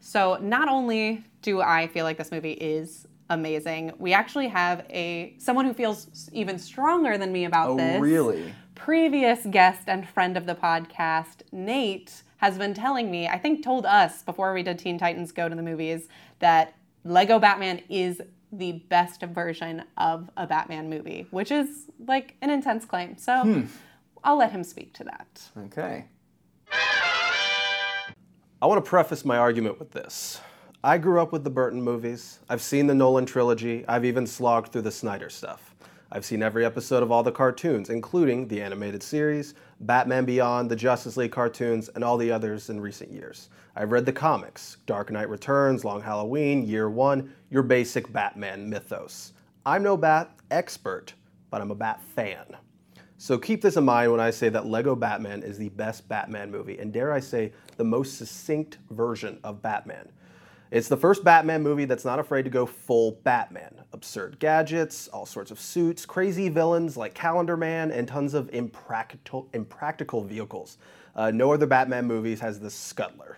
so not only do I feel like this movie is amazing, we actually have a someone who feels even stronger than me about this. Oh, this. really? Previous guest and friend of the podcast, Nate, has been telling me, I think told us before we did Teen Titans Go to the Movies, that Lego Batman is the best version of a Batman movie, which is like an intense claim. So Hmm. I'll let him speak to that. Okay. I want to preface my argument with this. I grew up with the Burton movies. I've seen the Nolan trilogy. I've even slogged through the Snyder stuff. I've seen every episode of all the cartoons, including the animated series, Batman Beyond, the Justice League cartoons, and all the others in recent years. I've read the comics Dark Knight Returns, Long Halloween, Year One, your basic Batman mythos. I'm no Bat expert, but I'm a Bat fan. So keep this in mind when I say that Lego Batman is the best Batman movie, and dare I say, the most succinct version of Batman. It's the first Batman movie that's not afraid to go full Batman. Absurd gadgets, all sorts of suits, crazy villains like Calendar Man, and tons of impractical, impractical vehicles. Uh, no other Batman movies has the Scuttler.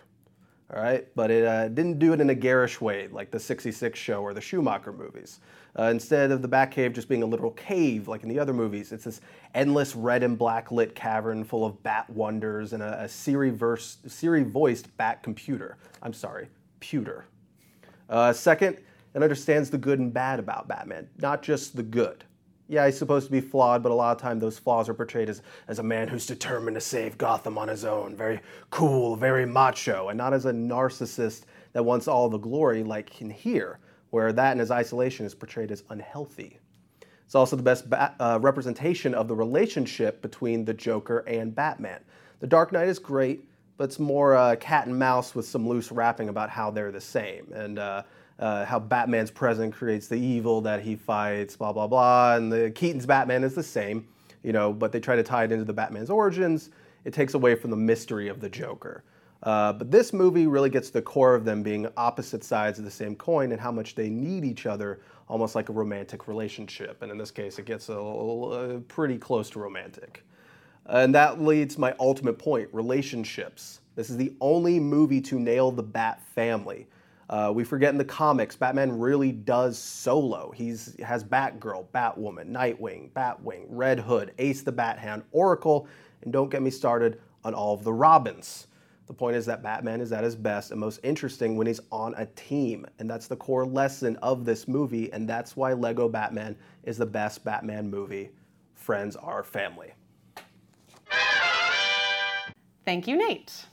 All right, but it uh, didn't do it in a garish way like the 66 show or the Schumacher movies. Uh, instead of the Batcave just being a literal cave like in the other movies, it's this endless red and black lit cavern full of bat wonders and a, a Siri, verse, Siri voiced bat computer. I'm sorry, Puter. Uh, second, it understands the good and bad about Batman, not just the good. Yeah, he's supposed to be flawed, but a lot of time those flaws are portrayed as, as a man who's determined to save Gotham on his own. Very cool, very macho, and not as a narcissist that wants all the glory like in here, where that in his isolation is portrayed as unhealthy. It's also the best ba- uh, representation of the relationship between the Joker and Batman. The Dark Knight is great, but it's more uh, cat and mouse with some loose wrapping about how they're the same and uh, uh, how Batman's present creates the evil that he fights, blah blah blah. And the Keaton's Batman is the same, you know, but they try to tie it into the Batman's origins. It takes away from the mystery of the Joker. Uh, but this movie really gets the core of them being opposite sides of the same coin and how much they need each other, almost like a romantic relationship. And in this case, it gets a, a- a pretty close to romantic. And that leads my ultimate point relationships. This is the only movie to nail the Bat family. Uh, we forget in the comics, Batman really does solo. He's has Batgirl, Batwoman, Nightwing, Batwing, Red Hood, Ace the Bat Hound, Oracle, and don't get me started on all of the Robins. The point is that Batman is at his best and most interesting when he's on a team. And that's the core lesson of this movie. And that's why Lego Batman is the best Batman movie. Friends are family. Thank you, Nate.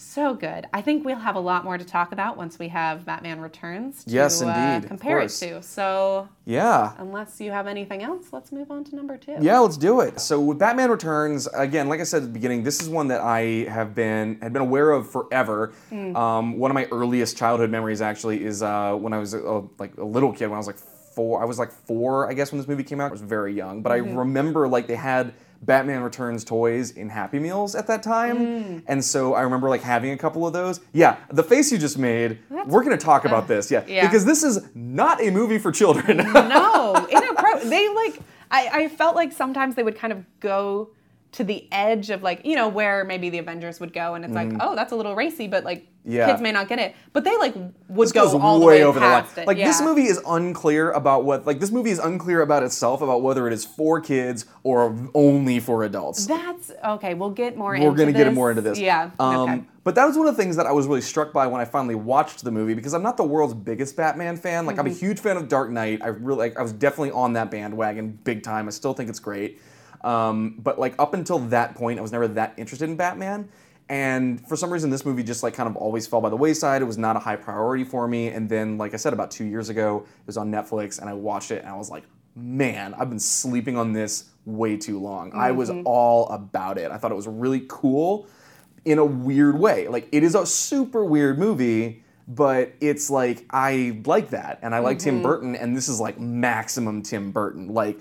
So good. I think we'll have a lot more to talk about once we have Batman Returns to Yes, uh, indeed, of compare it to. So, Yeah. unless you have anything else, let's move on to number two. Yeah, let's do it. So with Batman Returns, again, like I said at the beginning, this is one that I have been had been aware of forever. Um, one of my earliest childhood memories actually is uh, when I was a, like a little kid, when I was like four. I was like four, I guess, when this movie came out. I was very young, but I remember like they had Batman Returns toys in Happy Meals at that time, mm. and so I remember like having a couple of those. Yeah, the face you just made. we're gonna talk about this, yeah, yeah. because this is not a movie for children. no, inappro- they like. I, I felt like sometimes they would kind of go to the edge of like you know where maybe the Avengers would go, and it's like oh that's a little racy, but like. Yeah. kids may not get it. But they like would this go goes all the way way over the line. past it. Like this movie is unclear about what like this movie is unclear about itself about whether it is for kids or only for adults. That's okay. We'll get more. We're gonna get this. more into this. Yeah. Um, okay. But that was one of the things that I was really struck by when I finally watched the movie because I'm not the world's biggest Batman fan. Like I'm Mm-hmm. a huge fan of Dark Knight. I really like, I was definitely on that bandwagon big time. I still think it's great. Um, but like up until that point, I was never that interested in Batman. And for some reason, this movie just like kind of always fell by the wayside. It was not a high priority for me. And then, like I said, about two years ago, it was on Netflix, and I watched it, and I was like, man, I've been sleeping on this way too long. I was all about it. I thought it was really cool in a weird way. Like it is a super weird movie, but it's like I like that and I like Tim Burton and this is like maximum Tim Burton. Like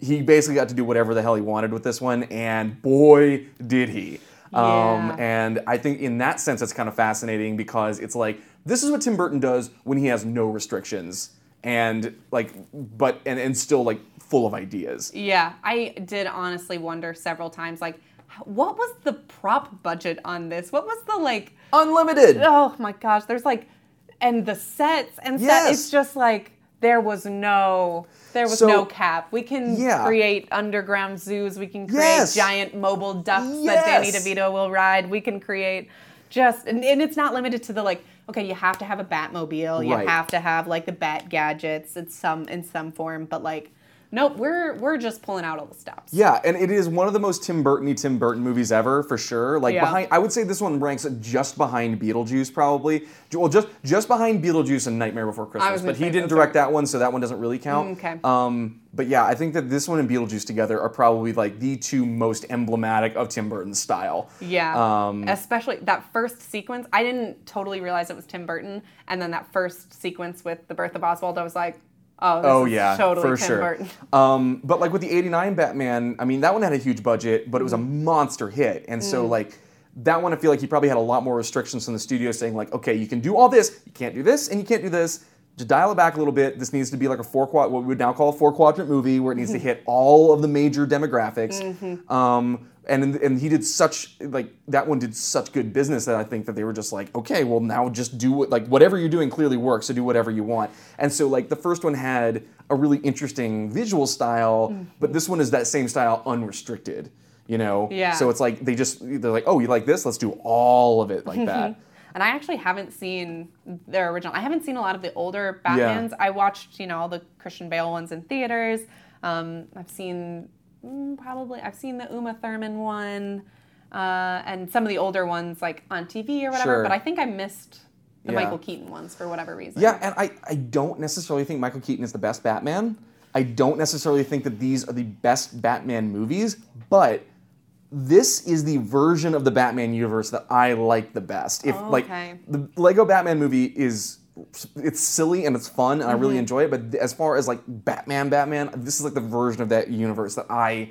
he basically got to do whatever the hell he wanted with this one and boy did he. Um, and I think in that sense it's kind of fascinating because it's like this is what Tim Burton does when he has no restrictions and like but and, and still like full of ideas. Yeah, I did honestly wonder several times, like, what was the prop budget on this? What was the like? Unlimited. Oh my gosh, there's like, and the sets and set. It's just like there was no, there was So- no cap. We can Yeah. create underground zoos. We can create Yes. giant mobile ducks that Danny DeVito will ride. We can create just and, and it's not limited to the like okay you have to have a batmobile you Right. have to have like the bat gadgets in some in some form but like nope we're we're just pulling out all the stops Yeah, and it is one of the most Tim Burton-y Tim Burton movies ever, for sure. Like Yeah. behind, I would say this one ranks just behind Beetlejuice, probably. Well, just just behind Beetlejuice and Nightmare Before Christmas. But he didn't direct that one, so that one doesn't really count. Okay. Um, but yeah, I think that this one and Beetlejuice together are probably like the two most emblematic of Tim Burton's style. Yeah. Um, Especially that first sequence. I didn't totally realize it was Tim Burton. And then that first sequence with the birth of Oswald, I was like, oh, Oh yeah, totally for Tim sure. Um, but like with the '89 Batman, I mean that one had a huge budget, but it was a Mm. monster hit, and so like that one, I feel like he probably had a lot more restrictions from the studio, saying like, okay, you can do all this, you can't do this, and you can't do this. Just dial it back a little bit. This needs to be like a four quad, what we would now call a four quadrant movie, where it needs to Mm-hmm. hit all of the major demographics. Um, and and he did such like that one did such good business that I think that they were just like, okay, well now just do what like whatever you're doing clearly works, so do whatever you want. And so like the first one had a really interesting visual style, Mm. but this one is that same style unrestricted. You know, Yeah. So it's like they just they're like, oh, you like this? Let's do all of it like that. And I actually haven't seen their original. I haven't seen a lot of the older Yeah. Batmans. I watched, you know, all the Christian Bale ones in theaters. Um, I've seen mm, probably I've seen the Uma Thurman one, uh, and some of the older ones like on TV or whatever. Sure. But I think I missed the Yeah. Michael Keaton ones for whatever reason. Yeah, and I, I don't necessarily think Michael Keaton is the best Batman. I don't necessarily think that these are the best Batman movies, but this is the version of the Batman universe that I like the best. If like Okay. the Lego Batman movie is it's silly and it's fun and I really enjoy it, but as far as like Batman Batman, this is like the version of that universe that I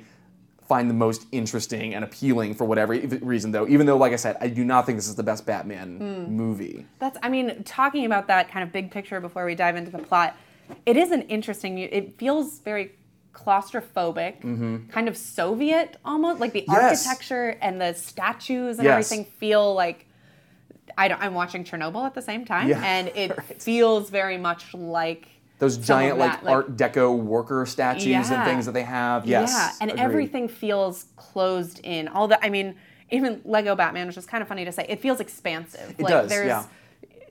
find the most interesting and appealing for whatever reason though. Even though like I said, I do not think this is the best Batman movie. That's, I mean, talking about that kind of big picture before we dive into the plot, it is an interesting, it feels very claustrophobic, kind of Soviet almost, like the Mm-hmm. Yes. architecture and the statues and Yes. everything feel like, I don't, I'm watching Chernobyl at the same time, Yeah, and it feels very much like those giant like, that, like- art deco worker statues and things that they have yes Yeah, and agreed. everything feels closed in. All the, I mean, even Lego Batman, which is kind of funny to say, it feels expansive. It like does, there's yeah.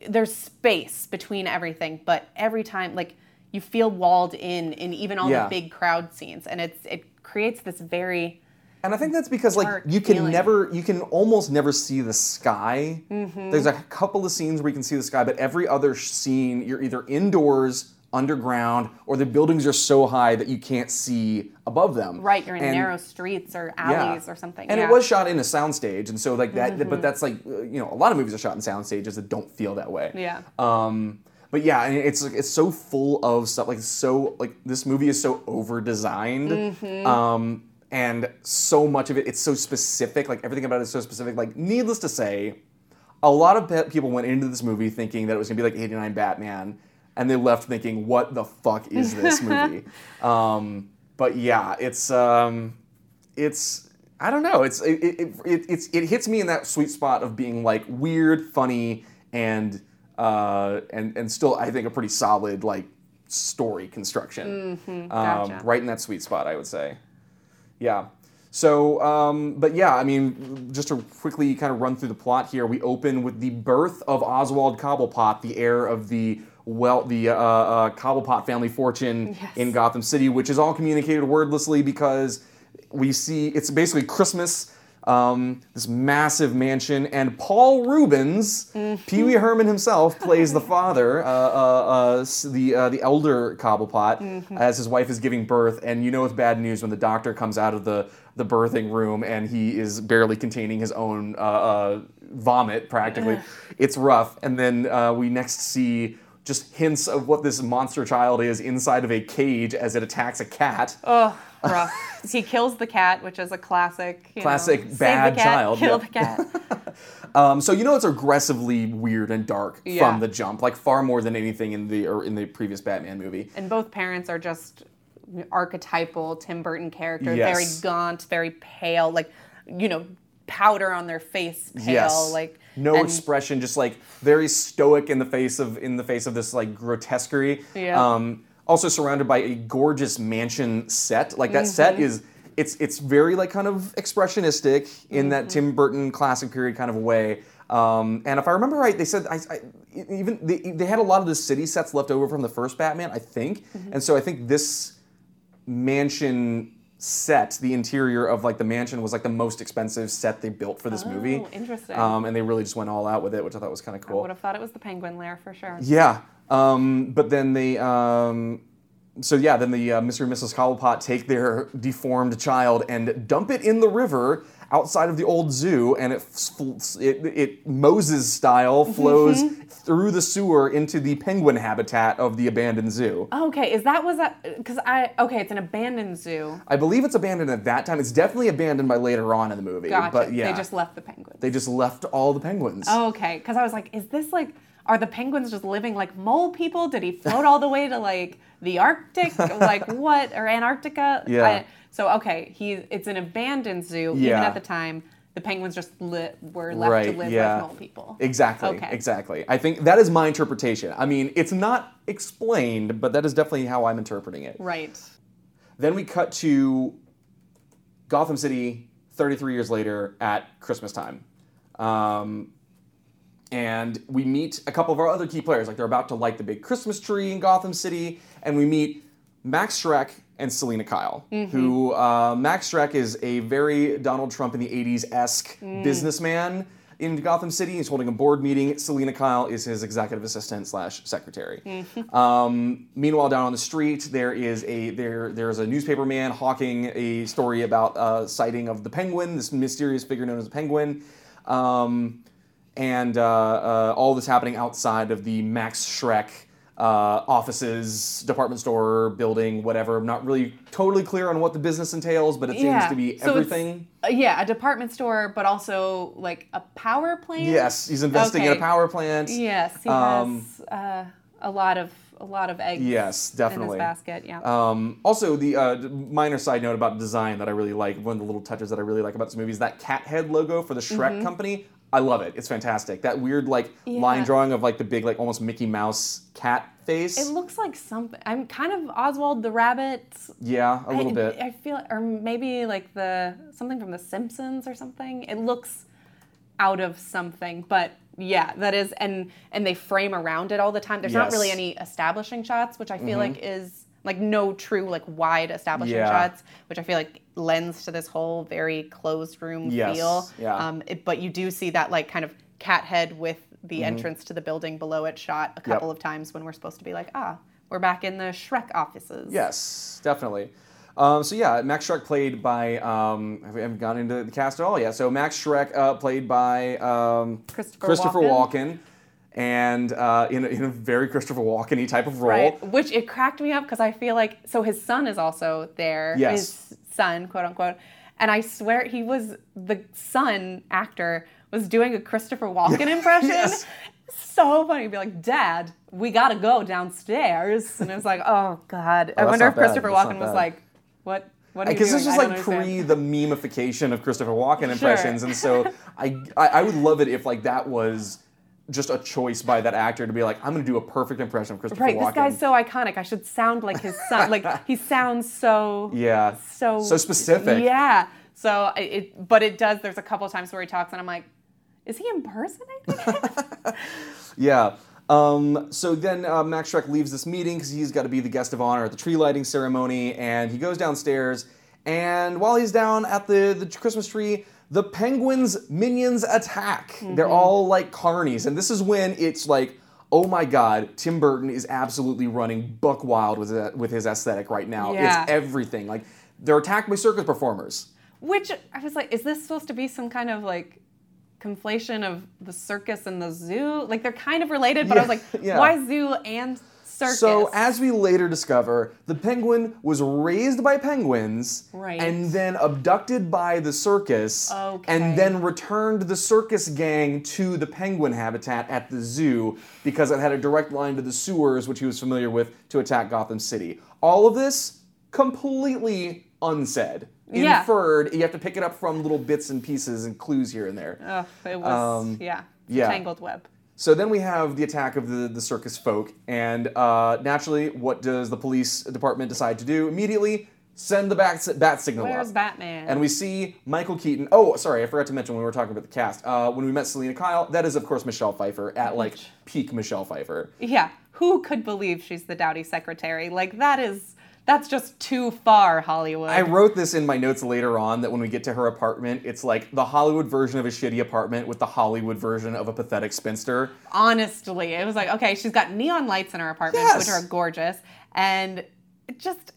there's space between everything, but every time like you feel walled in in even all Yeah. the big crowd scenes, and it's it creates this very and i think that's because like you can feeling. never you can almost never see the sky Mm-hmm. there's a couple of scenes where you can see the sky but every other scene you're either indoors underground or the buildings are so high that you can't see above them right. You're in And- narrow streets or Yeah. alleys or something. And yeah. it was shot in a soundstage, and so like that. Mm-hmm. But that's like uh, you know a lot of movies are shot in sound stages that don't feel that way. Yeah. Um, but yeah, and it's like it's so full of stuff. Like so, like this movie is so over designed. Mm-hmm. Um, and so much of it, it's so specific. Like everything about it is so specific. Like needless to say, a lot of pe- people went into this movie thinking that it was gonna be like '89 Batman, and they left thinking, "What the fuck is this movie?" um, but yeah, it's um, it's I don't know. It's it, it, it it's it hits me in that sweet spot of being like weird, funny, and uh, and and still I think a pretty solid like story construction. um, gotcha. right in that sweet spot, I would say. Yeah. So, um, but yeah, I mean, just to quickly kind of run through the plot here, we open with the birth of Oswald Cobblepot, the heir of the well, the uh, uh, Cobblepot family fortune in Gotham City, which is all communicated wordlessly because we see it's basically Christmas. Um, this massive mansion, and Paul Reubens, Pee Wee Herman himself, plays the father, uh, uh, uh, the uh, the elder Cobblepot, as his wife is giving birth. And you know it's bad news when the doctor comes out of the the birthing room and he is barely containing his own uh, uh, vomit, practically. it's rough. And then uh, we next see just hints of what this monster child is inside of a cage as it attacks a cat. Oh, rough. he kills the cat, which is a classic. you know, Classic save bad the cat, child, Kill the cat. Um, so you know it's aggressively weird and dark Yeah. from the jump, like far more than anything in the or in the previous Batman movie. and both parents are just archetypal Tim Burton characters, Yes. very gaunt, very pale, like you know, powder on their face, pale, yes. like no expression, just like very stoic in the face of in the face of this like grotesquerie. Yeah. Um, also surrounded by a gorgeous mansion set. Like that Mm-hmm. set is it's it's very like kind of expressionistic in Mm-hmm. that Tim Burton classic period kind of way. Um, and if I remember right, they said I, I, even they, they had a lot of the city sets left over from the first Batman, I think. And so I think this mansion set, the interior of like the mansion, was like the most expensive set they built for this movie. Oh, interesting. Um, and they really just went all out with it, which I thought was kind of cool. I would have thought it was the penguin lair for sure. Yeah. Um, but then they, um, so yeah, then the uh, Mr. and Mrs. Cobblepot take their deformed child and dump it in the river outside of the old zoo, and it, f- it, it Moses style flows through the sewer into the penguin habitat of the abandoned zoo. Okay, is that was that because I okay, it's an abandoned zoo. I believe it's abandoned at that time. It's definitely abandoned by later on in the movie. Gotcha. But yeah, They just left the penguins. they just left all the penguins. Okay, because I was like, is this like, are the penguins just living like mole people? Did he float all the way to like the Arctic, like what, or Antarctica? Yeah. I- so okay, he it's an abandoned zoo. yeah. Even at the time, the penguins just li- were left right, to live yeah. like mole people. Exactly, Okay. exactly. I think that is my interpretation. I mean, it's not explained, but that is definitely how I'm interpreting it. Right. Then we cut to Gotham City 33 years later at Christmas time. Um, and we meet a couple of our other key players. Like they're about to light the big Christmas tree in Gotham City, and we meet Max Shreck and Selina Kyle. Who uh, Max Shreck is a very Donald Trump in the 80s esque businessman in Gotham City. He's holding a board meeting. Selina Kyle is his executive assistant slash secretary. Um, meanwhile, down on the street, there is a there there's a newspaper man hawking a story about a sighting of the penguin, this mysterious figure known as the penguin. Um, and uh, uh, all this happening outside of the Max Shreck uh, offices, department store, building, whatever. I'm not really totally clear on what the business entails, but it seems Yeah. to be So it's- everything. Uh, yeah, a department store, but also like a power plant. Yes, he's investing in a Okay. power plant. Yes, he Um, has uh, a lot of a lot of eggs. Yes, In definitely. his basket. Yeah. Um, also, the uh, d- minor side note about design that I really like, one of the little touches that I really like about this movie is that cat head logo for the Shreck company. I love it. It's fantastic. That weird like line drawing of like the big like almost Mickey Mouse cat face. It looks like something. I'm kind of Oswald the Rabbit. yeah, a little I, bit. I feel, or maybe like the something from The Simpsons or something. It looks out of something, but yeah, that is, and and they frame around it all the time. There's not really Mm-hmm. any establishing shots, which I feel like is like no true like wide establishing Yeah. shots, which I feel like lends to this whole very closed room Yes, feel. yeah. Um, it, but you do see that like kind of cat head with the Mm-hmm. entrance to the building below it shot a couple of times when we're supposed to be like, ah, we're back in the Shreck offices. Yes, definitely. Um, so yeah, Max Shreck played by. Um, have we haven't gone into the cast at all yet. So Max Shreck uh, played by um, Christopher Walken, and uh, in, a, in a very Christopher Walken-y type of role. Right. Which it cracked me up because I feel like so his son is also there. Yes. His son, quote unquote. And I swear he was the son actor was doing a Christopher Walken impression. Yes. So funny. He'd be like, Dad, we gotta go downstairs. And it was like, oh God. I wonder if. Christopher Walken was like, what Because this was like understand." pre the memeification of Christopher Walken impressions, and so I, I I would love it if like that was just a choice by that actor to be like, I'm going to do a perfect impression of Christopher Right, Walken. this guy's so iconic. I should sound like his son. like he sounds so yeah, so so specific. Yeah. So it, but it does. There's a couple times where he talks, and I'm like, is he impersonating? Yeah. Um, so then uh, Max Shreck leaves this meeting because he's got to be the guest of honor at the tree lighting ceremony, and he goes downstairs. And while he's down at the, the Christmas tree, the penguins' minions attack. They're mm-hmm. all like carnies, and this is when it's like, oh my god, Tim Burton is absolutely running buck wild with it, with his aesthetic right now. Yeah. It's everything. Like they're attacked by circus performers. Which I was like, is this supposed to be some kind of like conflation of the circus and the zoo? Like they're kind of related, but I was like, Yeah. why zoo and circus? So, as we later discover, the penguin was raised by penguins Right. and then abducted by the circus Okay. and then returned the circus gang to the penguin habitat at the zoo because it had a direct line to the sewers, which he was familiar with, to attack Gotham City. All of this completely unsaid. Yeah. Inferred, you have to pick it up from little bits and pieces and clues here and there. Ugh, it was Um, yeah, yeah. tangled web. So then we have the attack of the, the circus folk, and uh, naturally, what does the police department decide to do? Immediately, Send the bat, bat signal Where's up. Batman? And we see Michael Keaton. Oh, sorry, I forgot to mention when we were talking about the cast. Uh, when we met Selina Kyle, that is of course Michelle Pfeiffer at like peak Michelle Pfeiffer. Yeah, who could believe she's the dowdy secretary? Like that is that's just too far, Hollywood. I wrote this in my notes later on that when we get to her apartment, it's like the Hollywood version of a shitty apartment with the Hollywood version of a pathetic spinster. Honestly, it was like, okay, she's got neon lights in her apartment, Yes. which are gorgeous, and it just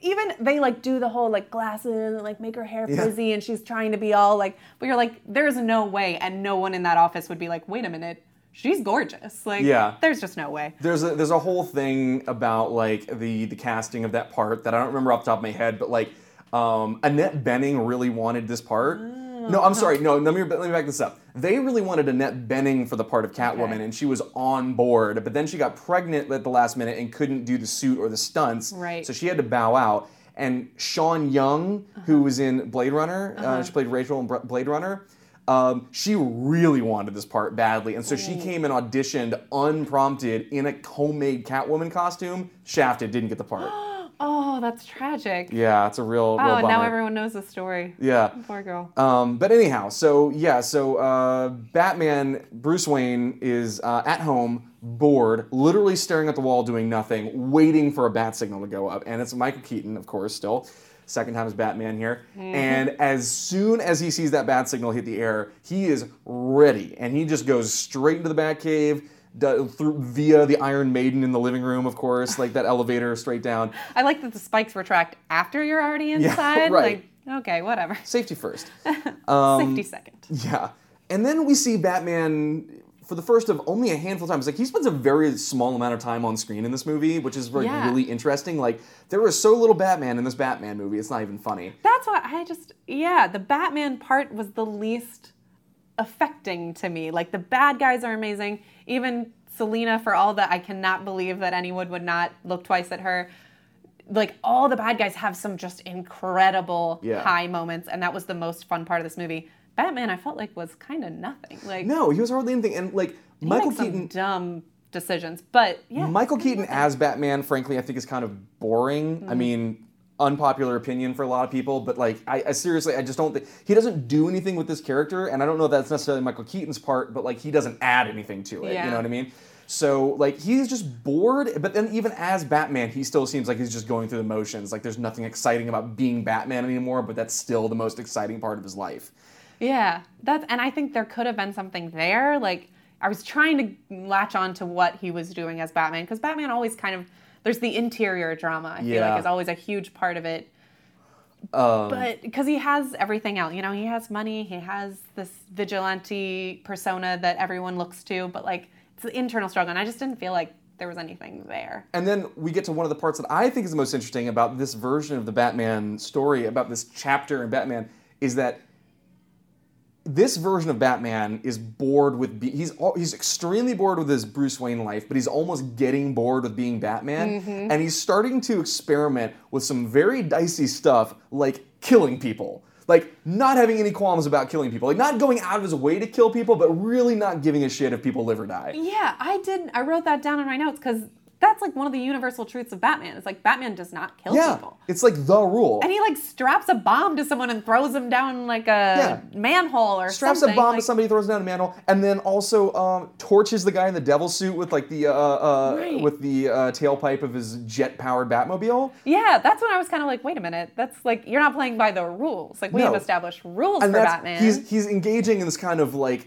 even they like do the whole like glasses and like make her hair Yeah. frizzy, and she's trying to be all like, but you're like, there's no way, and no one in that office would be like, wait a minute, she's gorgeous. Like, Yeah. there's just no way. There's a there's a whole thing about like the the casting of that part that I don't remember off the top of my head, but like um, Annette Bening really wanted this part. No, I'm sorry. No, let me let me back this up. They really wanted Annette Bening for the part of Catwoman, Okay. and she was on board. But then she got pregnant at the last minute and couldn't do the suit or the stunts. Right. So she had to bow out. And Sean Young, who was in Blade Runner, uh, she played Rachel in Blade Runner. Um, she really wanted this part badly, and so she came and auditioned unprompted in a homemade Catwoman costume. Shafted, didn't get the part. Oh, that's tragic. Yeah, it's a real, real Oh, bummer. now everyone knows the story. Yeah. Poor girl. Um, but anyhow, so yeah, so uh, Batman, Bruce Wayne is uh, at home, bored, literally staring at the wall, doing nothing, waiting for a bat signal to go up. And it's Michael Keaton, of course, still. Second time as Batman here. And as soon as he sees that bat signal hit the air, he is ready. And he just goes straight into the Batcave. Through, via the Iron Maiden in the living room, of course, like that elevator straight down. I like that the spikes retract after you're already inside. Yeah, right. Like, okay, whatever. Safety first. Um, Safety second. Yeah. And then we see Batman for the first of only a handful of times. Like he spends a very small amount of time on screen in this movie, which is like Yeah. really interesting. Like there was so little Batman in this Batman movie, it's not even funny. That's why I just yeah, the Batman part was the least affecting to me. Like the bad guys are amazing. Even Selina, for all that I cannot believe that anyone would not look twice at her. Like all the bad guys have some just incredible Yeah. high moments, and that was the most fun part of this movie. Batman, I felt like was kind of nothing. Like No, he was hardly anything. And like Michael Keaton dumb decisions, but yeah, Michael Keaton as Batman, frankly, I think is kind of boring. Mm-hmm. I mean, unpopular opinion for a lot of people, but like, I, I seriously, I just don't think he doesn't do anything with this character, and I don't know if that's necessarily Michael Keaton's part, but like, he doesn't add anything to it. Yeah. You know what I mean? So like, he's just bored. But then even as Batman, he still seems like he's just going through the motions. Like, there's nothing exciting about being Batman anymore, but that's still the most exciting part of his life. Yeah, that's and I think there could have been something there. Like I was trying to latch on to what he was doing as Batman because Batman always kind of there's the interior drama. I feel like is always a huge part of it. Um, but because he has everything else, you know, he has money, he has this vigilante persona that everyone looks to, but like it's the internal struggle, and I just didn't feel like there was anything there. And then we get to one of the parts that I think is the most interesting about this version of the Batman story, about this chapter in Batman, is that this version of Batman is bored with be- he's he's extremely bored with his Bruce Wayne life, but he's almost getting bored with being Batman, Mm-hmm. and he's starting to experiment with some very dicey stuff like killing people. Like not having any qualms about killing people, like not going out of his way to kill people, but really not giving a shit if people live or die. Yeah, I did. I wrote that down in my notes because that's like one of the universal truths of Batman. It's like Batman does not kill Yeah, people. it's like the rule. And he like straps a bomb to someone and throws him down like a manhole or straps something. a bomb like, to somebody, throws down a manhole, and then also um, torches the guy in the devil suit with like the uh, uh, Right. with the uh, tailpipe of his jet-powered Batmobile. Yeah, that's when I was kind of like, wait a minute, that's like you're not playing by the rules. Like we No. have established rules And for Batman. he's he's engaging in this kind of like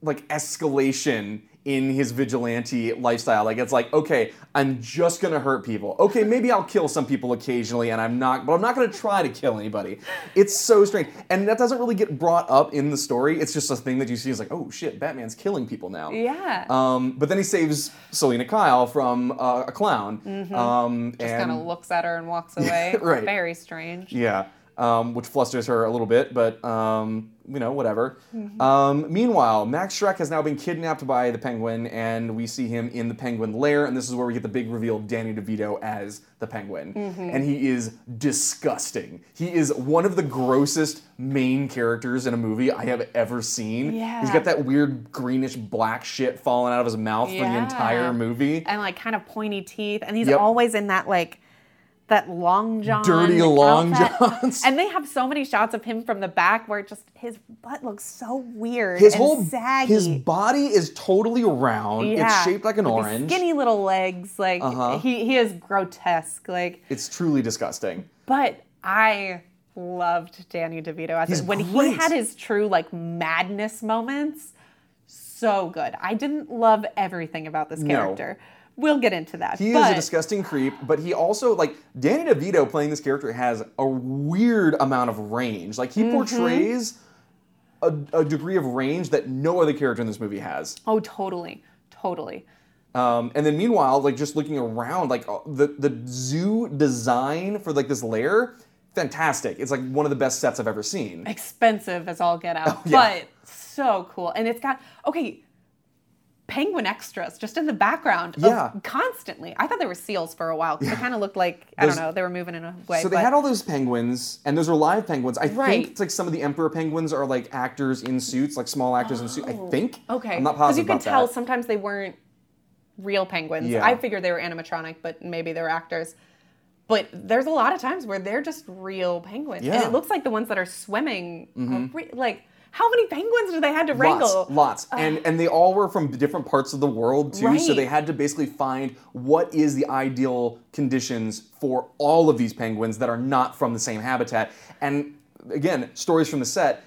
like escalation in his vigilante lifestyle. Like it's like, okay, I'm just gonna hurt people. Okay, maybe I'll kill some people occasionally, and I'm not, but I'm not gonna try to kill anybody. It's so strange, and that doesn't really get brought up in the story. It's just a thing that you see. Is like, oh shit, Batman's killing people now. yeah. Um, but then he saves Selina Kyle from uh, a clown. Um, Just kind of looks at her and walks away. Right. Very strange. Yeah, um, which flusters her a little bit, but um, you know, whatever. Mm-hmm. Um, meanwhile, Max Shreck has now been kidnapped by the Penguin, and we see him in the Penguin lair, and this is where we get the big reveal of Danny DeVito as the Penguin, Mm-hmm. and he is disgusting. He is one of the grossest main characters in a movie I have ever seen. Yeah. He's got that weird greenish black shit falling out of his mouth for the entire movie. And like kind of pointy teeth. And he's Yep. always in that like that long john Dirty long johns. and they have so many shots of him from the back where just his butt looks so weird His and whole saggy his body is totally round. yeah. It's shaped like an with orange. skinny little legs like Uh-huh. he, he is grotesque like It's truly disgusting. but i loved danny devito as He's when he had his true like madness moments so good i didn't love everything about this No. We'll get into that He but is a disgusting creep, but he also like Danny DeVito playing this character has a weird amount of range. Like he Mm-hmm. portrays a, a degree of range that no other character in this movie has. oh totally totally Um, and then meanwhile, like just looking around, like uh, the the zoo design for like this lair, fantastic. It's like one of the best sets I've ever seen. expensive as all get out, Oh, yeah. but so cool. And it's got okay, penguin extras just in the background. of- Yeah. constantly. I thought they were seals for a while because they kind of looked like I don't know. They were moving in a way. So they but had all those penguins, and those are live penguins. I Right. think it's like some of the emperor penguins are like actors in suits, like small actors in suits. I think. Oh, okay. I'm not positive Because you could about tell that. sometimes they weren't real penguins. Yeah. I figured they were animatronic, but maybe they were actors. But there's a lot of times where they're just real penguins, and Yeah. Mm-hmm. it looks like the ones that are swimming. are re- like how many penguins did they had to wrangle? Lots, lots, and and they all were from different parts of the world too. So they had to basically find what is the ideal conditions for all of these penguins that are not from the same habitat. And again, stories from the set.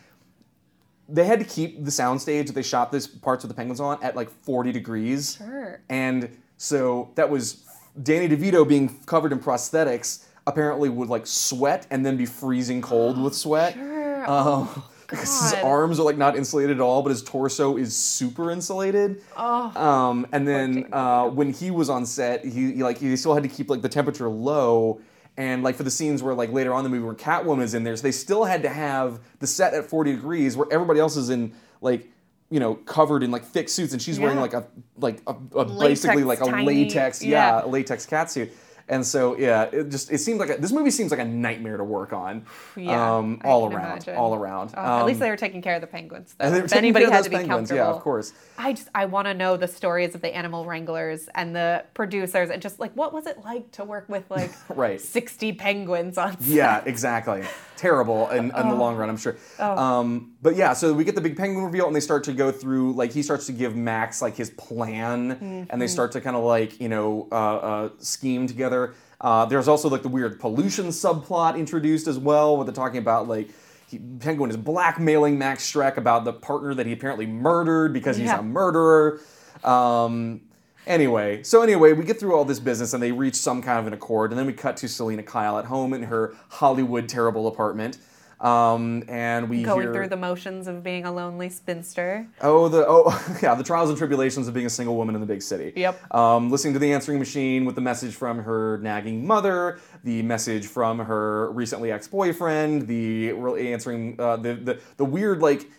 They had to keep the soundstage that they shot this parts of the penguins on at like 40 degrees. Sure. And so that was Danny DeVito being covered in prosthetics. Apparently would like sweat and then be freezing cold with sweat. Sure. Um, his arms are like not insulated at all, but his torso is super insulated. Oh, Um, and then uh, when he was on set, he, he like he still had to keep like the temperature low. And like for the scenes where like later on in the movie where Catwoman is in there, so they still had to have the set at 40 degrees where everybody else is in like you know covered in like thick suits and she's wearing Yeah. like a like a, a basically like a tiny- latex yeah, yeah. a latex catsuit. And so yeah, it just it seems like a, this movie seems like a nightmare to work on. Yeah, um, all around, all around. Oh, at least Um, they were taking care of the penguins. Though. if anybody had to be penguins, comfortable, yeah, of course. I just I want to know the stories of the animal wranglers and the producers and just like what was it like to work with like Right. sixty penguins on set? Yeah, exactly. Terrible in, in the long run, I'm sure. Um, but yeah, so we get the big penguin reveal, and they start to go through like he starts to give Max like his plan, and they start to kind of like you know uh, uh, scheme together. Uh, there's also like the weird pollution subplot introduced as well, where they're talking about like. He, Penguin is blackmailing Max Shreck about the partner that he apparently murdered because he's Yeah. a murderer. Um, anyway, so anyway, we get through all this business and they reach some kind of an accord, and then we cut to Selina Kyle at home in her Hollywood terrible apartment. Um, and we Going hear through the motions of being a lonely spinster. oh the oh yeah the trials and tribulations of being a single woman in the big city. Yep. Um, listening to the answering machine with the message from her nagging mother, the message from her recently ex-boyfriend, the answering uh, the, the the weird like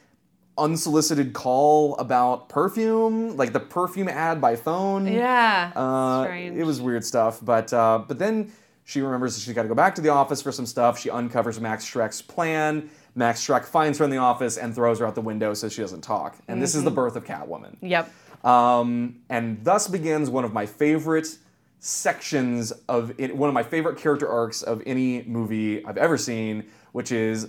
unsolicited call about perfume, like the perfume ad by phone. Yeah. Uh, strange. it was weird stuff, but uh, but then she remembers that she's got to go back to the office for some stuff. She uncovers Max Shreck's plan. Max Shreck finds her in the office and throws her out the window so she doesn't talk. And this is the birth of Catwoman. Yep. Um, and thus begins one of my favorite sections of it, one of my favorite character arcs of any movie I've ever seen, which is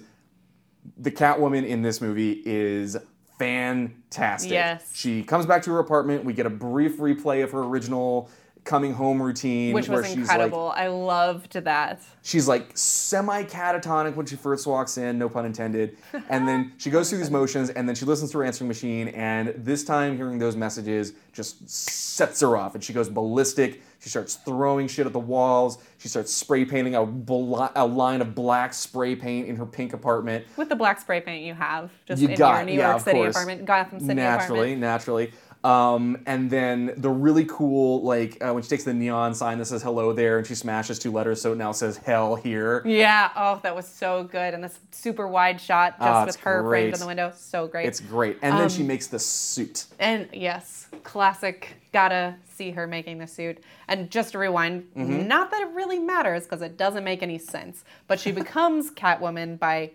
the Catwoman in this movie is fantastic. Yes. She comes back to her apartment. We get a brief replay of her original coming home routine Which was incredible. like I loved that. she's like semi catatonic when she first walks in, no pun intended. And then she goes through these motions and then she listens to her answering machine. And this time, hearing those messages just sets her off. And she goes ballistic. She starts throwing shit at the walls. She starts spray painting a, bla- a line of black spray paint in her pink apartment. With the black spray paint you have, just You in got, your New yeah, York City course. apartment, Gotham City naturally, apartment. naturally. Um, and then the really cool, like uh, when she takes the neon sign that says "Hello there" and she smashes two letters, so it now says "Hell here." Yeah. Oh, that was so good. And this super wide shot just Ah, with her great. framed in the window. So great. It's great. And then Um, she makes the suit. And yes, classic. Gotta see her making the suit. And just to rewind, Mm-hmm. not that it really matters because it doesn't make any sense, but she becomes Catwoman by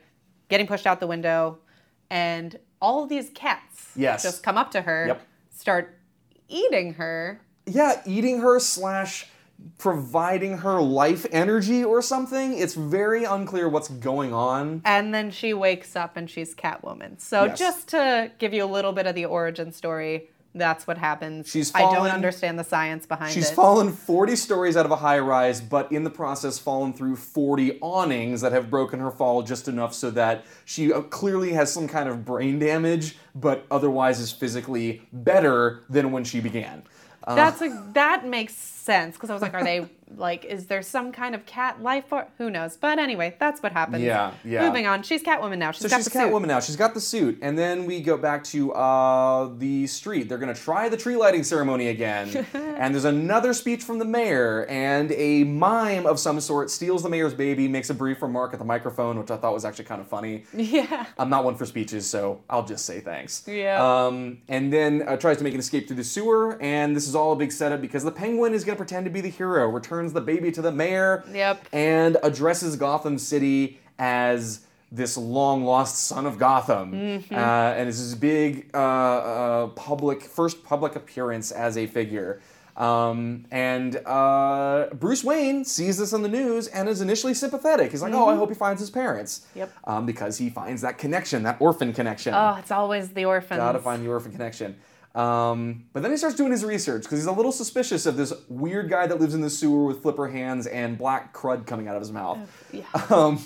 getting pushed out the window, and all of these cats Yes. just come up to her, Yep. Start eating her. Yeah, eating her slash providing her life energy or something. It's very unclear what's going on. And then she wakes up and she's Catwoman. So Yes. just to give you a little bit of the origin story, that's what happens. She's I don't understand the science behind She's it. fallen 40 stories out of a high rise, but in the process, fallen through 40 awnings that have broken her fall just enough so that she uh, clearly has some kind of brain damage, but otherwise is physically better than when she began. Uh, That's a, that makes sense because I was like, are they like, is there some kind of cat life form? Who knows? But anyway, that's what happens. Yeah, yeah. Moving on. She's Catwoman now. She's So got she's the Catwoman suit. now. She's got the suit, and then we go back to uh, the street. They're gonna try the tree lighting ceremony again, and there's another speech from the mayor, and a mime of some sort steals the mayor's baby, makes a brief remark at the microphone, which I thought was actually kind of funny. Yeah. I'm not one for speeches, so I'll just say thanks. Yeah. Um, and then uh, tries to make an escape through the sewer, and this is all a big setup because the penguin is going to pretend to be the hero, returns the baby to the mayor, Yep. and addresses Gotham City as this long lost son of Gotham. Mm-hmm. Uh, and it's his big uh, uh, public, first public appearance as a figure. Um, and uh, Bruce Wayne sees this on the news and is initially sympathetic. He's like, "Oh, I hope he finds his parents." Mm-hmm. Yep. Um, because he finds that connection, that orphan connection. Oh, it's always the orphan. Gotta find the orphan connection. Um, but then he starts doing his research because he's a little suspicious of this weird guy that lives in the sewer with flipper hands and black crud coming out of his mouth. yeah. Um,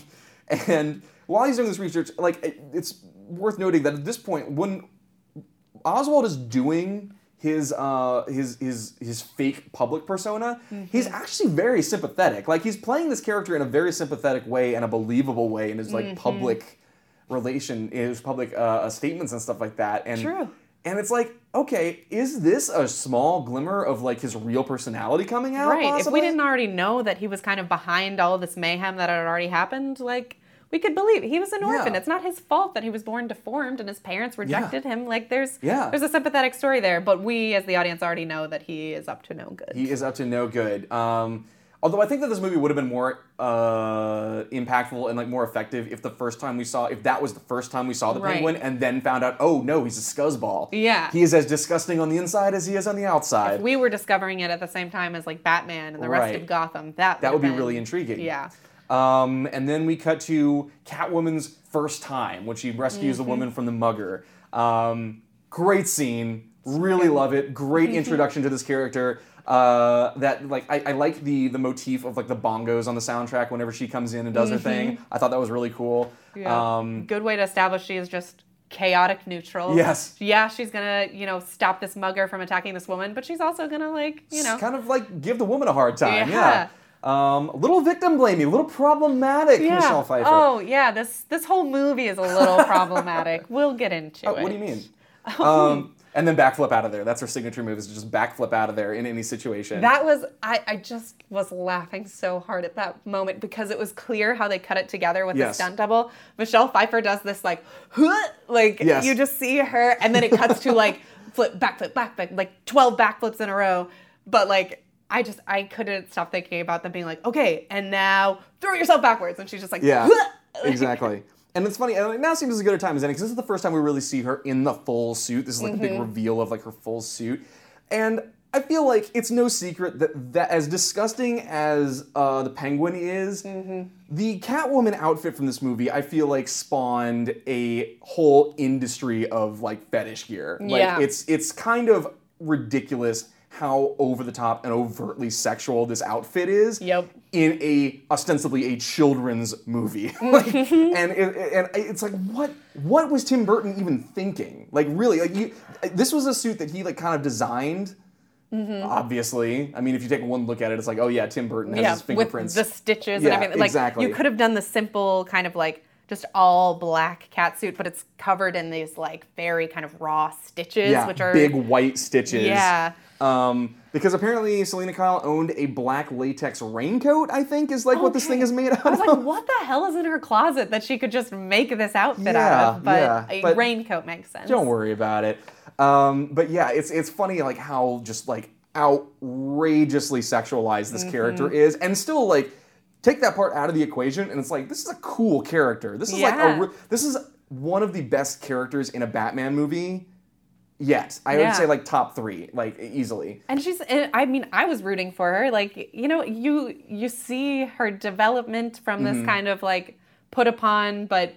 and while he's doing this research, like it- it's worth noting that at this point, when Oswald is doing his uh, his his his fake public persona, he's actually very sympathetic. Like he's playing this character in a very sympathetic way and a believable way in his like public relation, his public uh, statements and stuff like that. And True. And it's like, okay, is this a small glimmer of like his real personality coming out? Right. If we didn't already know that he was kind of behind all of this mayhem that had already happened, like we could believe he was an orphan. Yeah. It's not his fault that he was born deformed and his parents rejected him. Like there's Yeah. there's a sympathetic story there, but we as the audience already know that he is up to no good. He is up to no good. Um, although I think that this movie would have been more uh, impactful and like more effective if the first time we saw, if that was the first time we saw the Right. penguin, and then found out, oh no, he's a scuzzball. Yeah. he is as disgusting on the inside as he is on the outside. we were discovering it at the same time as like Batman and the rest of Gotham. That that would be really intriguing. Yeah. Um, and then we cut to Catwoman's first time when she rescues Mm-hmm. the woman from the mugger. Um, great scene. Really love it. Great Mm-hmm. introduction to this character. Uh, that like I, I like the the motif of like the bongos on the soundtrack whenever she comes in and does her thing. I thought that was really cool. Mm-hmm. Yeah. Um, Good way to establish she is just chaotic neutral. Yes. Yeah, she's gonna, you know, stop this mugger from attacking this woman, but she's also gonna like, you know, kind of like give the woman a hard time. Yeah. Yeah. Um, a little victim blaming, a little problematic, yeah. Michelle Pfeiffer. Oh yeah, this this whole movie is a little problematic. We'll get into Uh, it. what do you mean? Um, and then backflip out of there. That's her signature move is to just backflip out of there in any situation. That was I, I just was laughing so hard at that moment because it was clear how they cut it together with Yes. the stunt double. Michelle Pfeiffer does this like huh, like Yes. you just see her and then it cuts to like flip backflip backflip like 12 backflips in a row. But like I just I couldn't stop thinking about them being like, okay, and now throw yourself backwards and she's just like Yeah, "Huh." Exactly. And it's funny. And like, now seems as good a time as any because this is the first time we really see her in the full suit. This is like the Mm-hmm. big reveal of like her full suit, and I feel like it's no secret that that as disgusting as uh, the Penguin is, Mm-hmm. the Catwoman outfit from this movie, I feel like spawned a whole industry of like fetish gear. Like Yeah. it's it's kind of ridiculous how over the top and overtly sexual this outfit is Yep. In a ostensibly a children's movie like, and it, and it's like what what was tim burton even thinking like really like you, this was a suit that he like kind of designed Mm-hmm. obviously i mean if you take one look at it it's like oh yeah tim burton has yeah, his fingerprints with the stitches Yeah, and everything. Like exactly. you could have done the simple kind of like just all black cat suit, but it's covered in these like very kind of raw stitches, yeah which are big white stitches Yeah. um because apparently selina kyle owned a black latex raincoat i think is like what this thing is made out of. I was like, what the hell is in her closet that she could just make this outfit Yeah, out of? But yeah, a but raincoat makes sense. Don't worry about it. Um, but yeah, it's it's funny like how just like outrageously sexualized this character Mm-hmm. is, and still like take that part out of the equation, and it's like this is a cool character. This is like a re- this is one of the best characters in a Batman movie. Yet. I Yeah. would say like top three, like easily. And she's and I mean I was rooting for her like you know you you see her development from Mm-hmm. this kind of like put upon but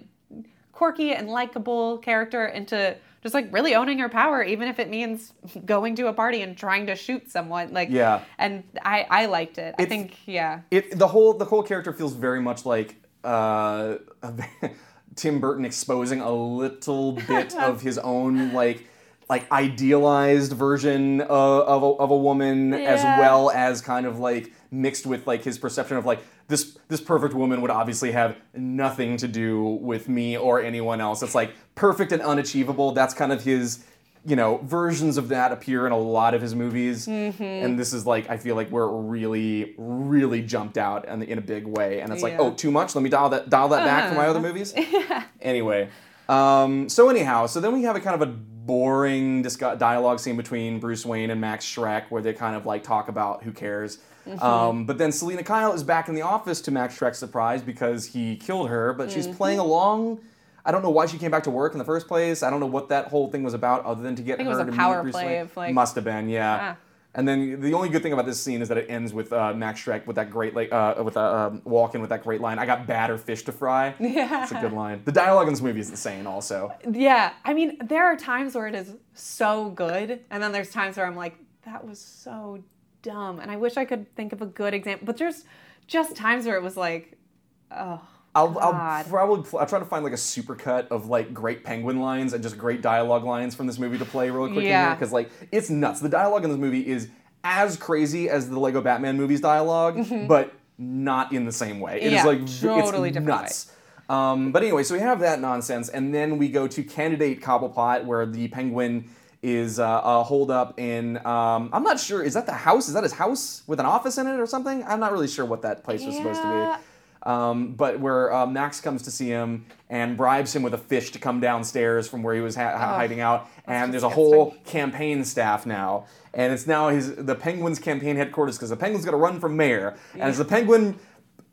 quirky and likable character into just like really owning her power even if it means going to a party and trying to shoot someone like Yeah. and I I liked it. I think yeah. It the whole the whole character feels very much like uh, Tim Burton exposing a little bit of his own like like idealized version of, of, a, of a woman as well as kind of like mixed with like his perception of like this this perfect woman would obviously have nothing to do with me or anyone else. It's like perfect and unachievable. That's kind of his you know versions of that appear in a lot of his movies. Mm-hmm. and this is like i feel like where it really really jumped out in, in a big way. And it's like Yeah. Uh-huh. oh too much? Let me dial that dial that back for my other movies? Anyway um, so anyhow so then we have a kind of a boring discu- dialogue scene between bruce wayne and max shreck where they kind of like talk about who cares Mm-hmm. um, but then selina kyle is back in the office to max shreck's surprise because he killed her but she's Mm-hmm. playing along I don't know why she came back to work in the first place. I don't know what that whole thing was about, other than to get her was a to power meet Bruce play Wayne. of, like- Must have been, yeah. And then the only good thing about this scene is that it ends with uh, Max Shreck with that great like uh, with a um, walk in with that great line. I got batter fish to fry. Yeah, it's a good line. The dialogue in this movie is insane, also. Yeah, I mean, there are times where it is so good, and then there's times where I'm like, that was so dumb, and I wish I could think of a good example. But there's just times where it was like, oh, I'll, I'll probably I'll try to find like a supercut of like great penguin lines and just great dialogue lines from this movie to play real quick Yeah. because like it's nuts. The dialogue in this movie is as crazy as the Lego Batman movies dialog but not in the same way. It is Mm-hmm. Yeah, like v- totally it's different nuts. Um, but anyway, so we have that nonsense, and then we go to Candidate Cobblepot, where the penguin is uh, uh, holed up in. Um, I'm not sure. Is that the house? Is that his house with an office in it or something? I'm not really sure what that place was supposed to be. Um, but where uh, Max comes to see him and bribes him with a fish to come downstairs from where he was ha- hiding out, and there's a whole campaign staff now, and it's now his the Penguin's campaign headquarters because the Penguin's going to run for mayor, and as the Penguin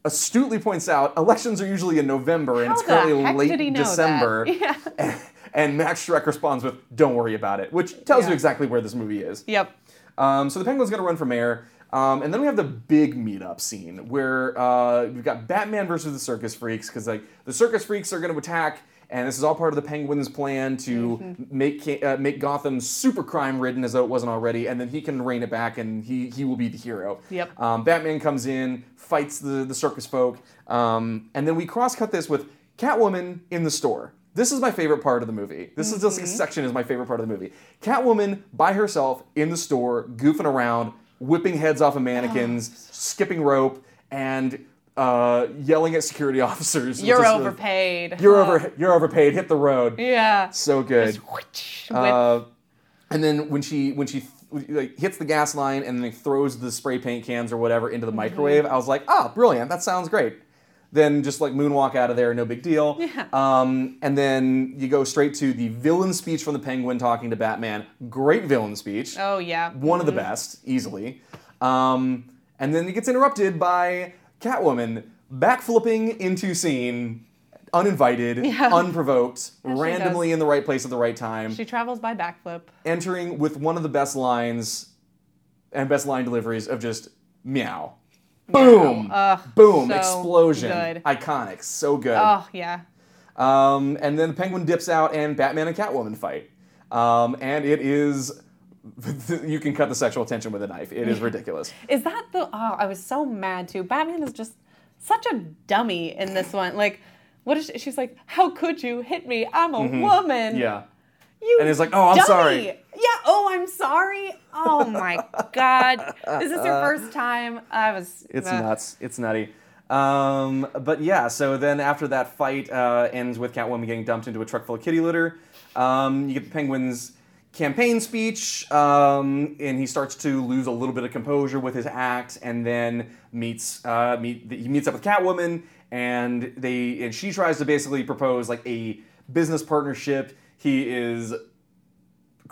astutely points out, elections are usually in November, and it's currently late did he know that? December. Yeah. And, and Max Shreck responds with, "Don't worry about it," which tells you exactly where this movie is. yep. Um, so the Penguin's going to run for mayor. Um, and then we have the big meetup scene where uh, we've got Batman versus the Circus Freaks because like the Circus Freaks are going to attack, and this is all part of the Penguin's plan to Mm-hmm. make uh, make Gotham super crime ridden as though it wasn't already, and then he can rein it back, and he he will be the hero. Yep. Um, Batman comes in, fights the the circus folk, um, and then we cross cut this with Catwoman in the store. This is my favorite part of the movie. This is this Mm-hmm. section is my favorite part of the movie. Catwoman by herself in the store, goofing around, whipping heads off of mannequins, skipping rope, and uh, yelling at security officers. You're overpaid. You're Huh. over. You're overpaid. Hit the road. Yeah. So good. Which- Uh, and then when she when she like hits the gas line and then throws the spray paint cans or whatever into the microwave, I was like, ah, brilliant. That sounds great. Then just like moonwalk out of there, no big deal. Yeah. Um, and then you go straight to the villain speech from the Penguin talking to Batman. Great villain speech. oh yeah. One of the best, easily. Um, and then it gets interrupted by Catwoman backflipping into scene, uninvited, unprovoked, she randomly does. in the right place at the right time She travels by backflip. entering with one of the best lines and best line deliveries of just meow. Boom! Ugh, Boom! so Explosion! good. Iconic. So good. Oh yeah. Um, and then the penguin dips out and Batman and Catwoman fight. Um, and it is. You can cut the sexual tension with a knife. It is ridiculous. Is that the? Oh, I was so mad too. Batman is just such a dummy in this one. Like, what is she, she's like? How could you hit me? I'm a woman. Mm-hmm. Yeah. You And he's like, "Oh, I'm dummy." sorry. Yeah. Oh, I'm sorry. Oh my God. Is this your first time? I was. It's uh, nuts. It's nutty. Um, but yeah, so then after that fight uh, ends with Catwoman getting dumped into a truck full of kitty litter, um, you get the Penguin's campaign speech, um, and he starts to lose a little bit of composure with his act, and then meets uh, meet he meets up with Catwoman, and they and she tries to basically propose like a business partnership. He is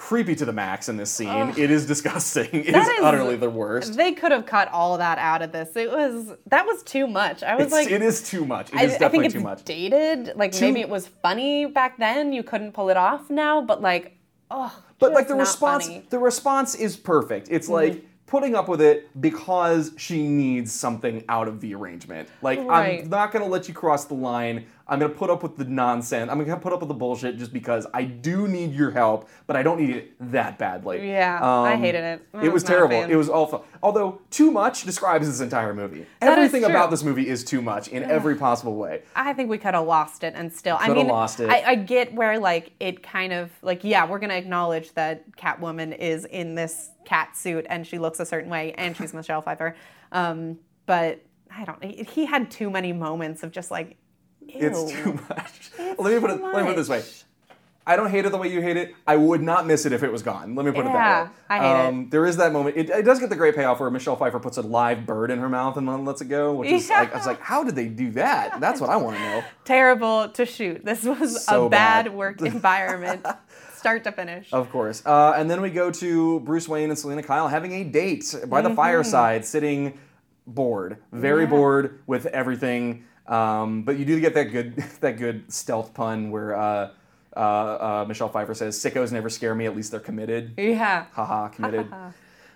creepy to the max in this scene. It is disgusting. It is, is- utterly the worst. They could have cut all that out of this. It was that was too much. I was It's, like, it is too much. It I, is I definitely think it's too much. dated. Like Too- maybe it was funny back then. You couldn't pull it off now, but like, oh, but like the response, funny. Mm-hmm. the response is perfect. It's like putting up with it because she needs something out of the arrangement. Like Right. I'm not gonna let you cross the line. I'm gonna put up with the nonsense. I'm gonna put up with the bullshit just because I do need your help, but I don't need it that badly. Yeah, I hated it. I It was was terrible. It was awful. Although too much describes this entire movie. That Everything about this movie is too much in every possible way. I think we could have lost it and still. I Coulda mean, lost it. I, I get where like it kind of like yeah, we're gonna acknowledge that Catwoman is in this cat suit and she looks a certain way and she's Michelle Pfeiffer, um, but I don't. He had too many moments of just like. It's too much. let me put it. too Let me put it this way. I don't hate it the way you hate it. I would not miss it if it was gone. Let me put it that Yeah, way. I hate it. um, There is that moment. It, it does get the great payoff where Michelle Pfeiffer puts a live bird in her mouth and then lets it go, which is like I was like, how did they do that? That's what I want to know. Terrible to shoot. This was So a bad, bad. work environment, start to finish. Of course. Uh, and then we go to Bruce Wayne and Selina Kyle having a date by the fireside, sitting bored, very bored with everything. Um, but you do get that good that good stealth pun where uh, uh, uh, Michelle Pfeiffer says, "Sickos never scare me. At least they're committed." Yeah. Haha, committed.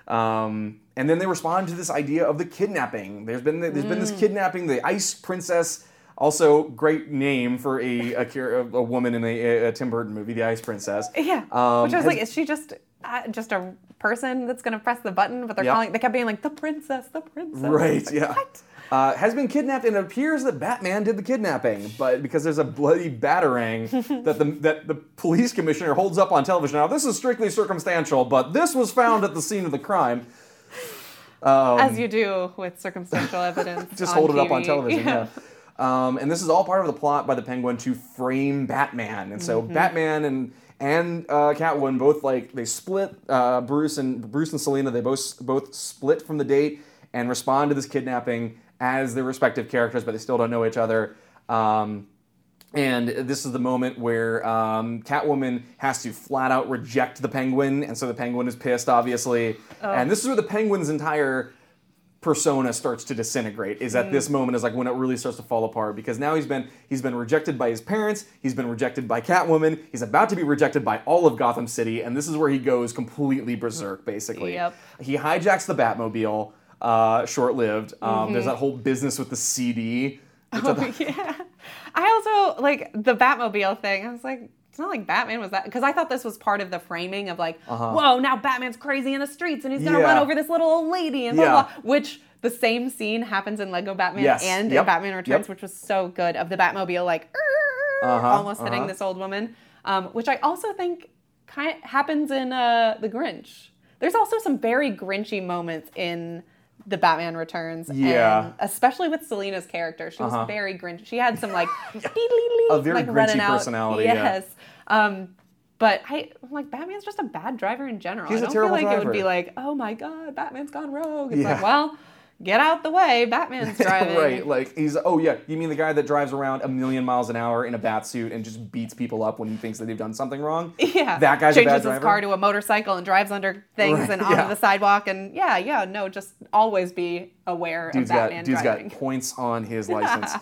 um, and then they respond to this idea of the kidnapping. There's been there's been this Mm. kidnapping. The Ice Princess, also great name for a a, a woman in a, a Tim Burton movie, The Ice Princess. Yeah. Um, Which I was has- like, is she just uh, just a person that's gonna press the button? But they're calling. They kept being like the princess, the princess. Right, Like, yeah. What? Uh, has been kidnapped, and it appears that Batman did the kidnapping, but because there's a bloody batarang that the that the police commissioner holds up on television. Now, this is strictly circumstantial, but this was found at the scene of the crime. As you do with circumstantial evidence. Um, Just hold it up on television, yeah. Um, and this is all part of the plot by the Penguin to frame Batman, and so Mm-hmm. Batman and and uh, Catwoman both like they split. Uh, Bruce and Bruce and Selina they both both split from the date and respond to this kidnapping as their respective characters, but they still don't know each other. Um, and this is the moment where um, Catwoman has to flat out reject the Penguin, and so the Penguin is pissed, obviously. Oh. And this is where the Penguin's entire persona starts to disintegrate is Mm. at this moment is like when it really starts to fall apart because now he's been he's been rejected by his parents he's been rejected by catwoman he's about to be rejected by all of gotham city and this is where he goes completely berserk basically Yep. he hijacks the batmobile uh, short-lived um, Mm-hmm. there's that whole business with the cd I yeah. I also like the Batmobile thing. I was like, it's not like Batman was that because I thought this was part of the framing of like, whoa, now Batman's crazy in the streets and he's gonna Uh-huh. Yeah. run over this little old lady and blah Yeah. blah. Which the same scene happens in Lego Batman Yes. and Yep. in Batman Returns, Yep. which was so good of the Batmobile like Uh-huh, almost hitting uh-huh. this old woman, um, which I also think kind of happens in uh, the Grinch. There's also some very Grinchy moments in the Batman Returns, Yeah. and especially with Selina's character. She was very Grinch. She had some like A very like Grinchy running out. personality, yeah. Yes. Um, but I I'm like Batman's just a bad driver in general. He's I a don't terrible feel like it would be like, oh my god, Batman's gone rogue. It's Yeah. like, well, get out the way. Batman's driving. right like he's oh yeah you mean the guy that drives around a million miles an hour in a bat suit and just beats people up when he thinks that they've done something wrong Yeah. that guy's a changes bad his car to a motorcycle and drives under things Right, and onto yeah. the sidewalk and yeah, yeah, no, just always be aware dude's of Batman got dude's driving. got points on his license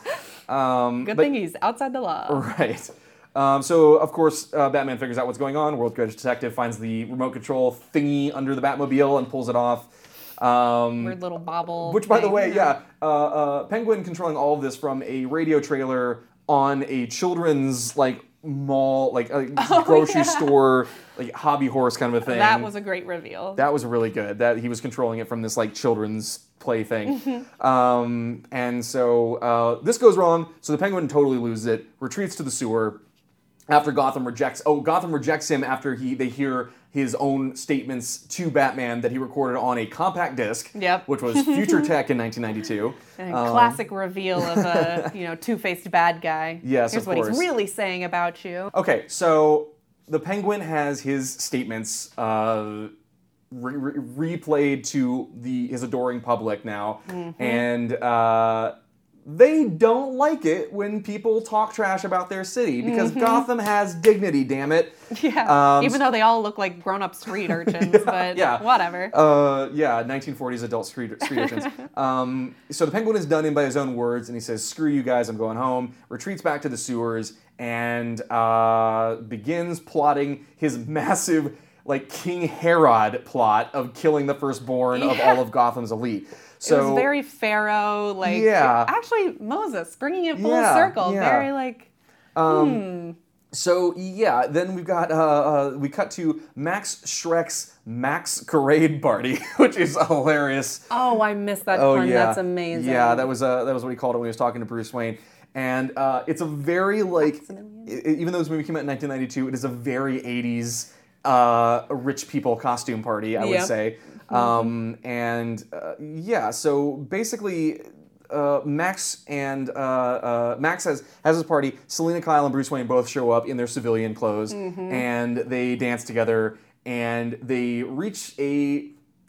um, Good but- thing he's outside the law. Right. Um, so of course, uh, Batman figures out what's going on. World's Greatest Detective finds the remote control thingy under the Batmobile and pulls it off. Um, Weird little bobble. which, by the way, yeah, uh, uh, Penguin controlling all of this from a radio trailer on a children's like mall, like a grocery yeah. store, like hobby horse kind of a thing. That was a great reveal. That was really good. That he was controlling it from this like children's play thing. um, and so uh, this goes wrong. So the penguin totally loses it, retreats to the sewer. After Gotham rejects, oh, Gotham rejects him after he they hear his own statements to Batman that he recorded on a compact disc, Yep. which was Future Tech in 1992. And a classic reveal of a you know two-faced bad guy. Yes, Here's what course. he's really saying about you. Okay, so the Penguin has his statements uh, re- re- replayed to the his adoring public now, and uh, they don't like it when people talk trash about their city because Gotham has dignity. Damn it. Yeah. Um, Even though they all look like grown-up street urchins, but yeah. whatever. Uh, yeah, 1940s adult street, street urchins. um, so the penguin is done in by his own words, and he says, "Screw you guys, I'm going home." Retreats back to the sewers and uh, begins plotting his massive like King Herod plot of killing the firstborn of all of Gotham's elite. So it was very Pharaoh, like Yeah. actually Moses, bringing it full Yeah, circle. yeah. Very like um So yeah, then we've got uh, uh, we cut to Max Shreck's Max Parade Party, which is hilarious. oh, I missed that Oh pun. yeah, That's amazing. Yeah, that was uh, that was what he called it when he was talking to Bruce Wayne, and uh, it's a very like, even though this movie came out in 1992, it is a very 80s uh, a rich people costume party, I would Yep. say. Um, and uh, yeah, so basically. Uh, Max and uh, uh, Max has has his party. Selina Kyle and Bruce Wayne both show up in their civilian clothes, and they dance together. And they reach a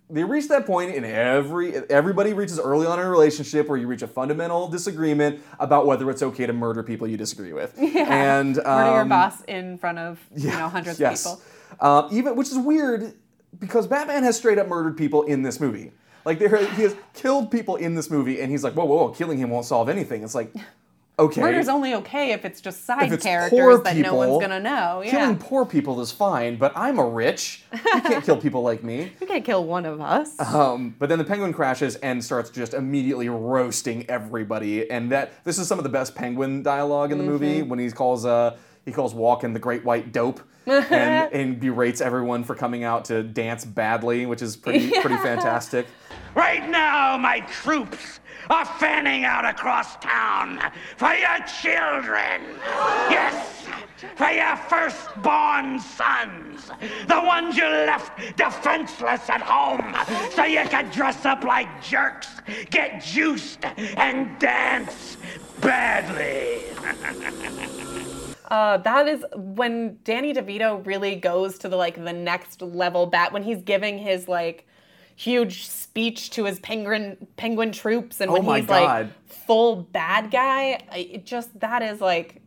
they reach that point in every everybody reaches early on in a relationship where you reach a fundamental disagreement about whether it's okay to murder people you disagree with. Yeah. And Murder your um, boss in front of you know hundreds yes. of people. Um, even which is weird because Batman has straight up murdered people in this movie. Like there, he has killed people in this movie, and he's like, whoa, whoa, whoa, killing him won't solve anything. It's like, okay, Murder's only okay if it's just side it's characters that people, no one's gonna know. Yeah. Killing poor people is fine, but I'm a rich. You can't kill people like me. you can't kill one of us. Um, but then the penguin crashes and starts just immediately roasting everybody, and that this is some of the best penguin dialogue in the movie Mm-hmm. when he calls uh he calls Walken the Great White Dope, and, and berates everyone for coming out to dance badly, which is pretty pretty fantastic. Right now, my troops are fanning out across town for your children. Yes, for your firstborn sons. The ones you left defenseless at home so you could dress up like jerks, get juiced, and dance badly. Uh, that is when Danny DeVito really goes to the like the next level bat when he's giving his like huge speech to his penguin penguin troops and Oh when my he's God. like full bad guy. It just that is like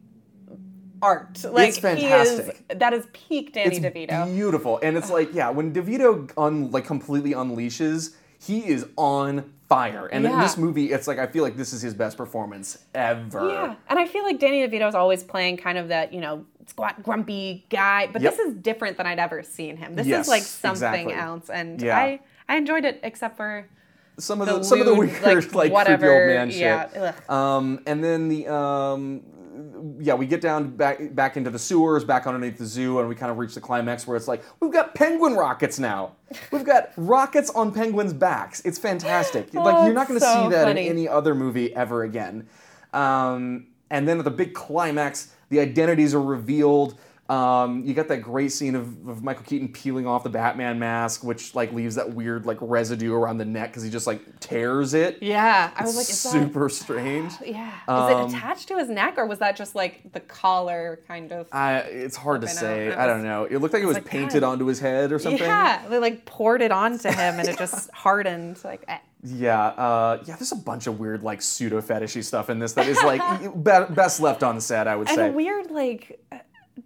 art. Like It's he fantastic. is that is peak Danny It's DeVito. beautiful, and it's like yeah, when DeVito un, like completely unleashes, he is on fire. And in this movie, it's like I feel like this is his best performance ever. Yeah, and I feel like Danny DeVito is always playing kind of that, you know, squat grumpy guy, but Yep. this is different than I'd ever seen him. This Yes, is like something exactly. else, and Yeah. I I enjoyed it except for some of the the, some of the weird like, like, creepy old whatever, man yeah, shit. Um, and then the um, yeah, we get down back back into the sewers, back underneath the zoo, and we kind of reach the climax where it's like we've got penguin rockets now. We've got rockets on penguins' backs. It's fantastic. like Oh, you're not going to so see that funny. in any other movie ever again. Um, and then at the big climax, the identities are revealed. Um, you got that great scene of, of Michael Keaton peeling off the Batman mask, which like leaves that weird like residue around the neck because he just like tears it. yeah, I was like, is that super strange. yeah, is Um, it attached to his neck or was that just like the collar kind of? I, it's hard to say. up. I don't know. It looked like it was like, painted God. onto his head or something. yeah, they like poured it onto him and it just hardened. Like, eh. Yeah, uh, yeah. There's a bunch of weird like pseudo fetishy stuff in this that is like be- best left on set. I would and say. a weird like uh,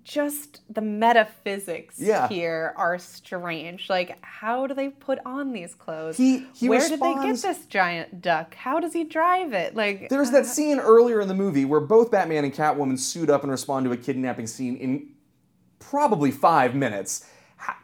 just the metaphysics Yeah. here are strange like how do they put on these clothes He- he where did they get this giant duck how does he drive it like There's that uh, scene earlier in the movie where both Batman and Catwoman suit up and respond to a kidnapping scene in probably five minutes.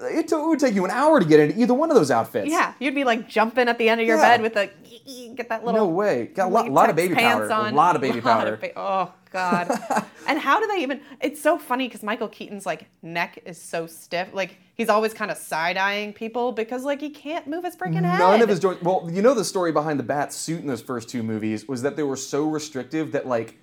It, to- it would take you an hour to get into either one of those outfits. yeah you'd be like jumping at the end of your Yeah. bed with a get that little No way. Got a lot, lot of baby powder. on. A lot of baby Lot powder. of ba- oh god and how do they even it's so funny because michael keaton's like neck is so stiff like he's always kind of side-eyeing people because like he can't move his freaking head None of his joints. Well, you know the story behind the bat suit in those first two movies was that they were so restrictive that like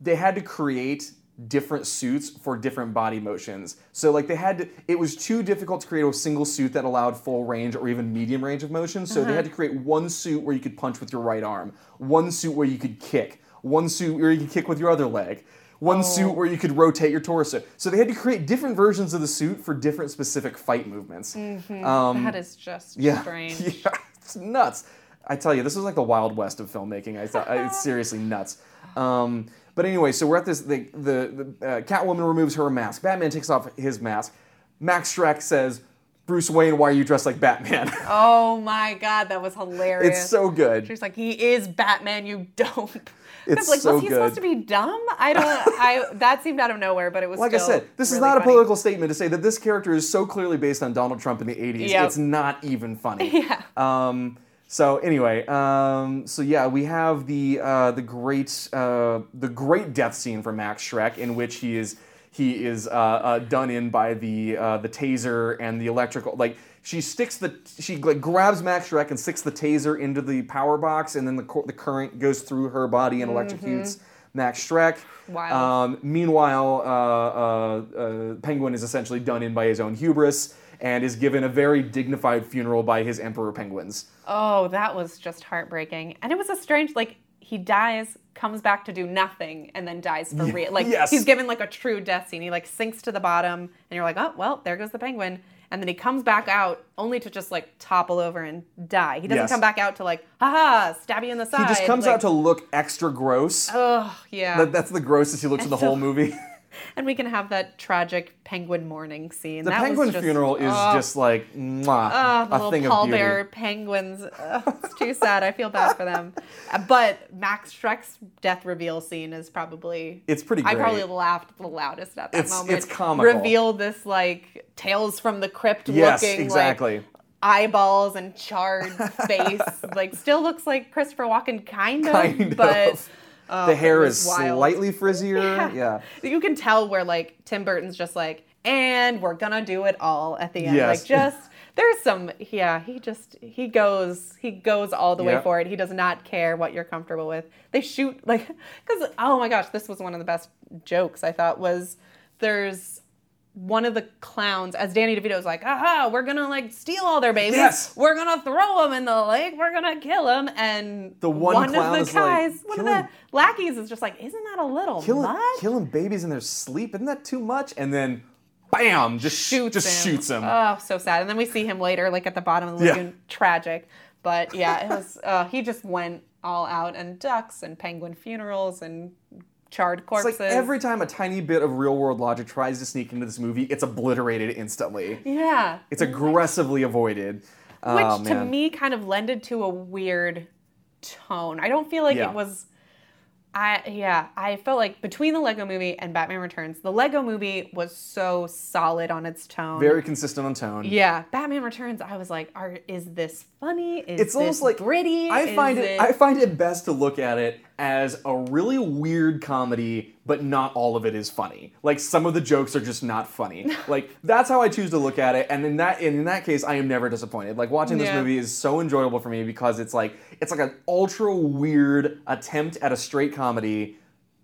they had to create different suits for different body motions. So like they had to. It was too difficult to create a single suit that allowed full range or even medium range of motion. So they uh-huh. had to create one suit where you could punch with your right arm, one suit where you could kick, one suit where you could kick with your other leg. One suit where you could rotate your torso. So they had to create different versions of the suit for different specific fight movements. that is just Yeah. strange Yeah, it's nuts. I tell you, this is like the wild west of filmmaking. I thought it's seriously nuts. Um, but anyway, so we're at this. The the, the uh, Catwoman removes her mask. Batman takes off his mask. Max Shreck says, Bruce Wayne, why are you dressed like Batman? Oh my god, that was hilarious. it's so good. She's like, he is Batman, you dope. It's like, so was he supposed to be dumb? I don't. I that seemed out of nowhere, but it was. Like I said, this is really not a political statement to say that this character is so clearly based on Donald Trump in the 80s. Yep. It's not even funny. Yeah. Um, so anyway, um, so yeah, we have the uh, the great uh, the great death scene from Max Shreck in which he is he is uh, uh, done in by the uh, the taser and the electrical like she sticks the she like grabs Max Shreck and sticks the taser into the power box and then the the current goes through her body and electrocutes Max Shreck. Um, meanwhile, uh, uh, uh, Penguin is essentially done in by his own hubris and is given a very dignified funeral by his Emperor Penguins. Oh, that was just heartbreaking, and it was a strange like he dies, comes back to do nothing, and then dies for real. Like yes. he's given like a true death scene. He like sinks to the bottom, and you're like, oh well, there goes the penguin. And then he comes back out only to just like topple over and die. He doesn't Yes. come back out to like, haha, stab you in the side. He just comes like, out to look extra gross. Oh yeah. That- that's the grossest he looks in the so- whole movie. and we can have that tragic penguin mourning scene. The that was penguin just- funeral is oh, just like mwah, Oh, the a thing little of beauty. pallbearer penguins. Ugh, it's too sad. I feel bad for them. But Max Shreck's death reveal scene is probably. It's pretty I probably laughed the loudest at that It's- moment. it's comical. Reveal this like tales from the crypt looking. Yes, looking exactly. like eyeballs and charred face. like still looks like Christopher Walken, kind of. Kind but of. Oh, the hair is wild. slightly frizzier. Yeah. You can tell where like Tim Burton's just like, and we're gonna do it all at the end. Yes. Like just there's some yeah, he just he goes he goes all the way for it. He does not care what you're comfortable with. They shoot like cuz oh my gosh, this was one of the best jokes I thought was there's one of the clowns, as Danny DeVito's like, aha, we're gonna like steal all their babies. Yes. We're gonna throw them in the lake. We're gonna kill them. And The one clown of is the like, guys, one of the lackeys is just like, isn't that a little Killing, much? killing babies in their sleep, isn't that too much? And then, bam, just shoots just him. shoots him. Oh, so sad. And then we see him later, like at the bottom of the Yeah. lagoon. Tragic. But yeah, it was. Uh, he just went all out, and ducks, and penguin funerals, and charred It's like every time a tiny bit of real world logic tries to sneak into this movie, it's obliterated instantly. yeah. It's aggressively avoided. Which oh, to me kind of lended to a weird tone. I don't feel like Yeah. it was. I yeah, I felt like between the Lego Movie and Batman Returns, the Lego Movie was so solid on its tone. very consistent on tone. Yeah, Batman Returns. I was like, "Are is this funny? Is It's almost like gritty? I find Is it, I find it best to look at it as a really weird comedy, but not all of it is funny. Like some of the jokes are just not funny. like that's how I choose to look at it, and in that in that case, I am never disappointed. Like watching this Yeah. movie is so enjoyable for me because it's like it's like an ultra weird attempt at a straight comedy,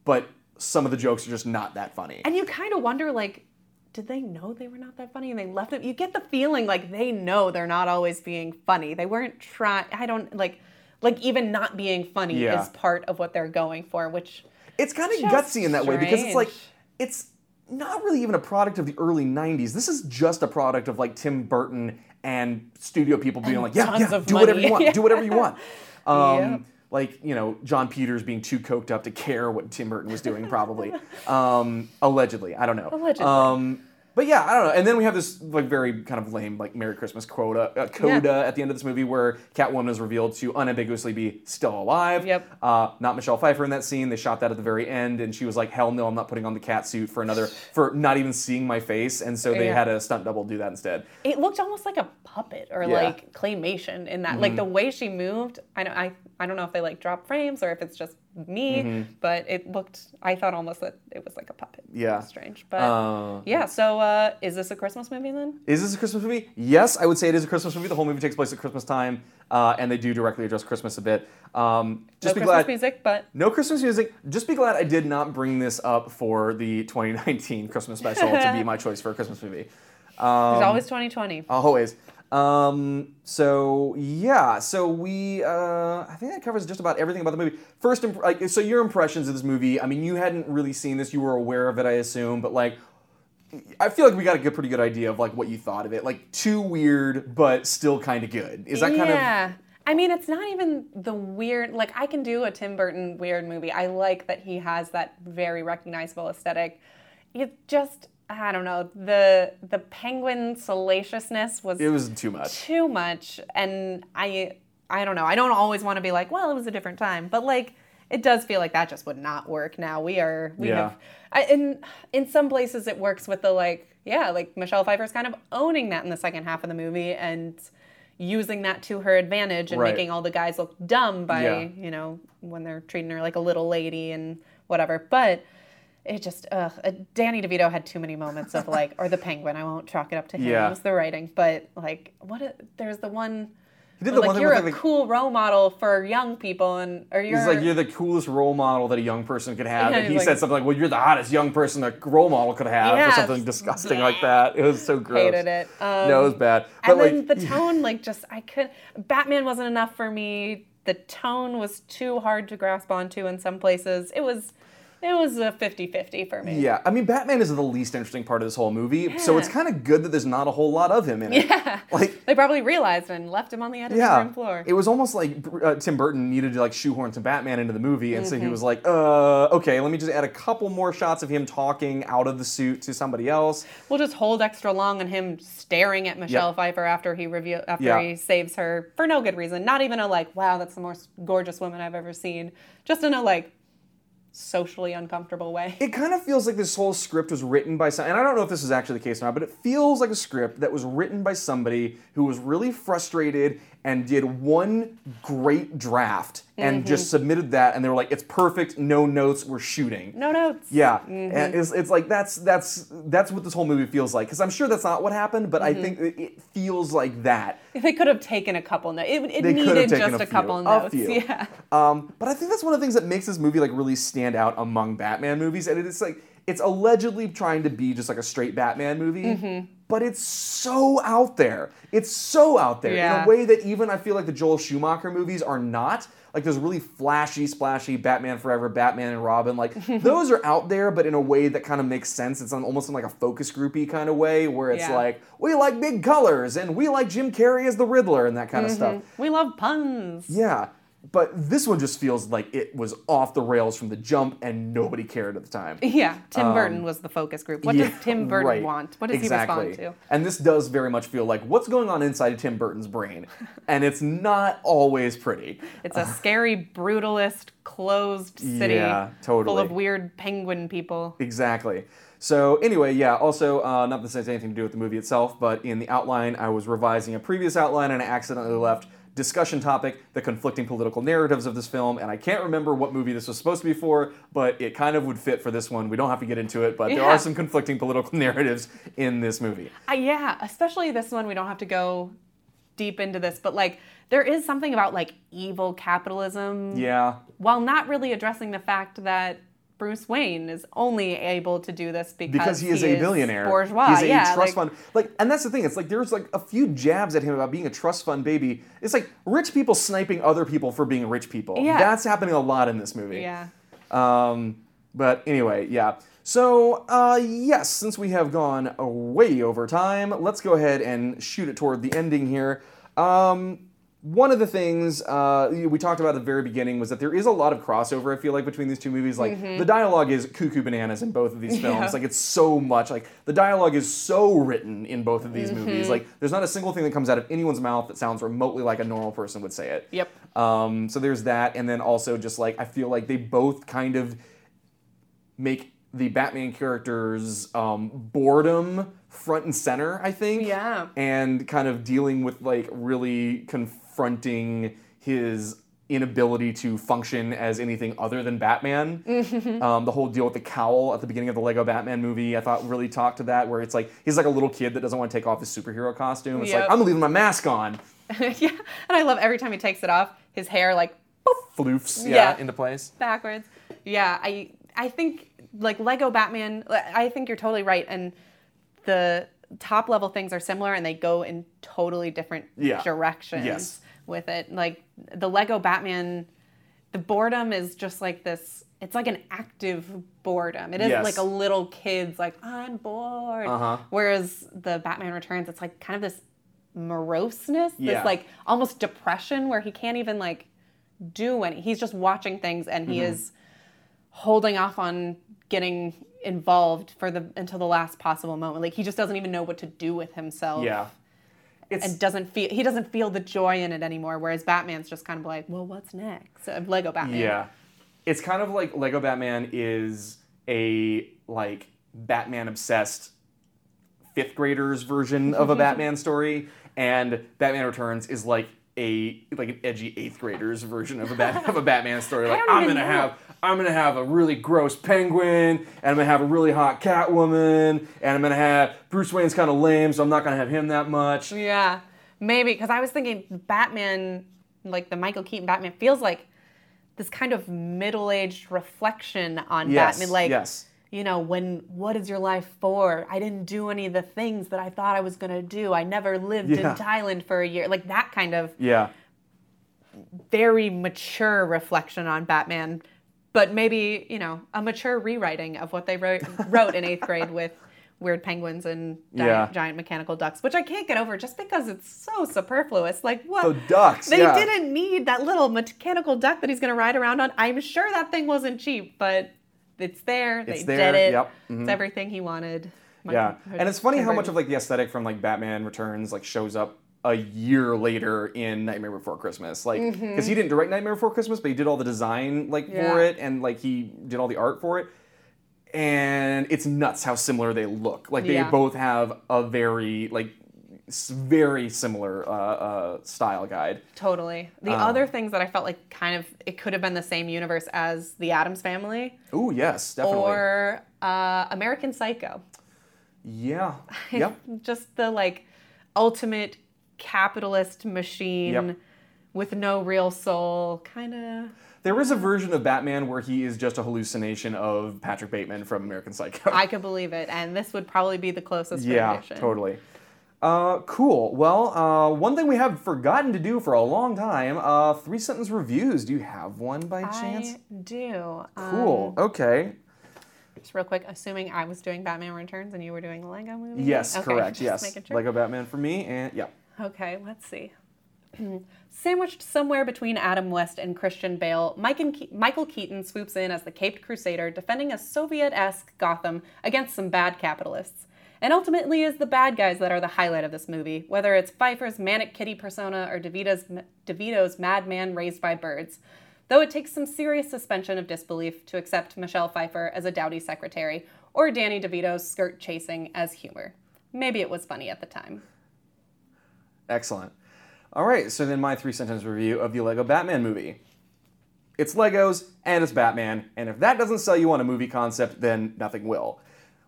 but some of the jokes are just not that funny. And you kind of wonder, like, did they know they were not that funny and they left it? You get the feeling like they know they're not always being funny. They weren't trying. I don't like, like even not being funny Yeah. is part of what they're going for, which it's kind of gutsy in that way because it's like it's not really even a product of the early 90s this is just a product of like tim burton and studio people being like yeah yeah do whatever you money." want do whatever you want um, Yep. like you know jon peters being too coked up to care what tim burton was doing probably um, allegedly i don't know Allegedly. um, but yeah, I don't know. And then we have this like very kind of lame like Merry Christmas quota uh, coda Yeah. at the end of this movie where Catwoman is revealed to unambiguously be still alive. Yep. Uh, not Michelle Pfeiffer in that scene. They shot that at the very end, and she was like, "Hell no, I'm not putting on the cat suit for another for not even seeing my face." And so they Yeah. had a stunt double do that instead. it looked almost like a puppet or Yeah. Mm-hmm. like claymation in that. Like the way she moved. I don't. I I don't know if they like drop frames or if it's just me, but it looked. I thought almost that it was like a puppet. Mm-hmm. Yeah. strange, but Uh, yeah. So uh, is this a Christmas movie then? Is this a Christmas movie? Yes, I would say it is a Christmas movie. The whole movie takes place at Christmas time, uh, and they do directly address Christmas a bit. Um, just no be Christmas glad. music, but No Christmas music. Just be glad I did not bring this up for the 2019 Christmas special to be my choice for a Christmas movie. Um, there's always 2020. Always. Um, so yeah, so we uh, I think that covers just about everything about the movie. First, imp- like, so your impressions of this movie. I mean, you hadn't really seen this; you were aware of it, I assume. But like, I feel like we got a good, pretty good idea of like what you thought of it. Like, too weird, but still kind of good. Is that kind of yeah. I mean, it's not even the weird. Like, I can do a Tim Burton weird movie. I like that he has that very recognizable aesthetic. It just, I don't know the the penguin salaciousness was It was too much. too much, and I I don't know. I don't always want to be like, well, it was a different time, but like it does feel like that just would not work now. We are we Yeah. have I, in in some places it works with the like yeah like Michelle Pfeiffer's kind of owning that in the second half of the movie and using that to her advantage and Right. making all the guys look dumb by Yeah. you know when they're treating her like a little lady and whatever but it just ugh, uh, Danny DeVito had too many moments of like or the penguin I won't chalk it up to him Yeah. it was the writing but like what a, there's the one He did the one like thing you're a like, cool role model for young people and or you're He's like, you're the coolest role model that a young person could have. Yeah, and he he's said something like, well, you're the hottest young person a role model could have, Yeah, or something disgusting like that. It was so gross. hated it um, no, it was bad. But and then like, the tone, like, just I could. Batman wasn't enough for me. The tone was too hard to grasp onto in some places. It was, it was a 50-50 for me. yeah, I mean, Batman is the least interesting part of this whole movie, so it's kind of good that there's not a whole lot of him in it. Yeah. Like, They probably realized and left him on the editing yeah, room floor. it was almost like uh, Tim Burton needed to like shoehorn some Batman into the movie, and so Mm-hmm. he was like, uh, okay, let me just add a couple more shots of him talking out of the suit to somebody else. we'll just hold extra long on him staring at Michelle Yep. Pfeiffer after he reveal after Yeah. he saves her for no good reason. Not even a like, wow, that's the most gorgeous woman I've ever seen. Just in a like socially uncomfortable way. It kind of feels like this whole script was written by some, and I don't know if this is actually the case or not, but it feels like a script that was written by somebody who was really frustrated and did one great draft and Mm-hmm. just submitted that, and they were like, "It's perfect, no notes, we're shooting." No notes. Yeah, Mm-hmm. and it's, it's like that's that's that's what this whole movie feels like. Because I'm sure that's not what happened, but Mm-hmm. I think it, it feels like that. If they could have taken a couple notes. It, it They could have needed just a a, couple few, a few. Yeah. Um, but I think that's one of the things that makes this movie like really stand out among Batman movies, and it's like it's allegedly trying to be just like a straight Batman movie, Mm-hmm. But it's so out there. It's so out there in a way that even I feel like the Joel Schumacher movies are not. Like those really flashy, splashy Batman Forever, Batman and Robin, like those are out there, but in a way that kind of makes sense. It's on, almost in like a focus groupy kind of way, where it's Yeah. like we like big colors and we like Jim Carrey as the Riddler and that kind of mm-hmm. stuff. We love puns. Yeah, but this one just feels like it was off the rails from the jump, and nobody cared at the time. Yeah. Tim Burton was the focus group. What Um, Yeah, does Tim Burton right. want? What does exactly. he respond to? And this does very much feel like what's going on inside of Tim Burton's brain, and it's not always pretty. It's a scary, brutalist, closed city Yeah, totally. full of weird penguin people. Exactly. So anyway, yeah. Also, uh, not that this has anything to do with the movie itself, but in the outline, I was revising a previous outline and I accidentally left discussion topic the conflicting political narratives of this film and i can't remember what movie this was supposed to be for but it kind of would fit for this one we don't have to get into it but there Yeah. are some conflicting political narratives in this movie Uh, yeah, especially this one. We don't have to go deep into this, but like there is something about like evil capitalism yeah while not really addressing the fact that Bruce Wayne is only able to do this because, because he is a billionaire bourgeois. he's a yeah, trust like, fund like and that's the thing it's like there's like a few jabs at him about being a trust fund baby it's like rich people sniping other people for being rich people Yeah. that's happening a lot in this movie Yeah. Um, but anyway, yeah. So, uh, yes, since we have gone way over time, let's go ahead and shoot it toward the ending here. Um, one of the things uh, we talked about at the very beginning was that there is a lot of crossover. I feel like between these two movies, like the dialogue is cuckoo bananas in both of these films. Yeah. Like it's so much. Like the dialogue is so written in both of these movies. Like there's not a single thing that comes out of anyone's mouth that sounds remotely like a normal person would say it. Yep. Um, so there's that, and then also just like I feel like they both kind of make the Batman characters um, boredom front and center. I think. Yeah. And kind of dealing with like really confronting his inability to function as anything other than Batman. Um, the whole deal with the cowl at the beginning of the Lego Batman movie, I thought really talked to that, where it's like he's like a little kid that doesn't want to take off his superhero costume. It's Yep. like I'm leaving my mask on. yeah. And I love every time he takes it off, his hair like Floofs, yeah, Yeah. into place. backwards. Yeah, I I think like Lego Batman. I think you're totally right, and the top level things are similar, and they go in totally different Yeah. directions Yes. With it. Like the Lego Batman, the boredom is just like this. It's like an active boredom. It isn't Yes. like a little kid's like I'm bored. Uh-huh. Whereas the Batman Returns, it's like kind of this moroseness, Yeah. this like almost depression where he can't even like do any. He's just watching things and he Mm-hmm. is holding off on getting involved for the until the last possible moment. Like he just doesn't even know what to do with himself. Yeah. It's And doesn't feel he doesn't feel the joy in it anymore. Whereas Batman's just kind of like, well, what's next? Uh, Lego Batman. Yeah. It's kind of like Lego Batman is a like Batman obsessed fifth graders version of a Batman story, and Batman Returns is like a like an edgy eighth graders version of a Bat, of a Batman story. Like I'm gonna know. have I'm gonna have a really gross penguin, and I'm gonna have a really hot Catwoman, and I'm gonna have Bruce Wayne's kind of lame, so I'm not gonna have him that much. Yeah, maybe because I was thinking Batman, like the Michael Keaton Batman, feels like this kind of middle-aged reflection on Yes, Batman. Like, yes. you know, when what is your life for? I didn't do any of the things that I thought I was gonna do. I never lived Yeah. in Thailand for a year. Like that kind of Yeah. very mature reflection on Batman, but maybe you know a mature rewriting of what they wrote wrote in eighth grade with weird penguins and giant, Yeah. giant mechanical ducks, which I can't get over just because it's so superfluous. Like what? The ducks, They yeah. didn't need that little mechanical duck that he's going to ride around on. I'm sure that thing wasn't cheap, but it's there. They It's there, did it. yep, mhm. It's everything he wanted. Yeah, and it's funny how much of like the aesthetic from like Batman Returns like shows up a year later in Nightmare Before Christmas, like because he didn't direct Nightmare Before Christmas, but he did all the design like for it, and like he did all the art for it. And it's nuts how similar they look. Like they Yeah. both have a very like very similar uh, uh, style guide. Totally. The Uh. other things that I felt like kind of it could have been the same universe as the Addams Family Oh yes, definitely. or uh, American Psycho. yeah. Yep. Just the like ultimate capitalist machine Yep. with no real soul, kind of. There is a version of Batman where he is just a hallucination of Patrick Bateman from American Psycho. I could believe it, and this would probably be the closest Yeah, rendition. totally. Uh, cool. Well, uh, one thing we have forgotten to do for a long time: uh, three sentence reviews. Do you have one by chance? I do. Cool. Um, okay. just real quick, assuming I was doing Batman Returns and you were doing the Lego movie. Yes, Okay, correct. Yes. sure. Lego Batman for me, and yeah. Okay, let's see. Sandwiched somewhere between Adam West and Christian Bale, Mike and Ke- Michael Keaton swoops in as the Caped Crusader, defending a Soviet esque Gotham against some bad capitalists. And ultimately is the bad guys that are the highlight of this movie, whether it's Pfeiffer's manic kitty persona or DeVito's, DeVito's madman raised by birds. Though it takes some serious suspension of disbelief to accept Michelle Pfeiffer as a dowdy secretary or Danny DeVito's skirt chasing as humor. Maybe it was funny at the time. Excellent. All right, so then my three sentence review of the Lego Batman movie. It's Legos and it's Batman, and if that doesn't sell you on a movie concept, then nothing will.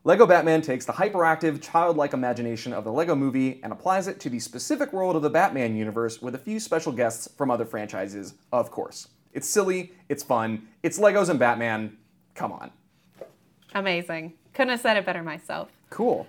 Lego Batman takes the hyperactive, childlike imagination of the Lego movie and applies it to the specific world of the Batman universe with a few special guests from other franchises, of course. It's silly, it's fun, it's Legos and Batman. Come on. Amazing. Couldn't have said it better myself. Cool.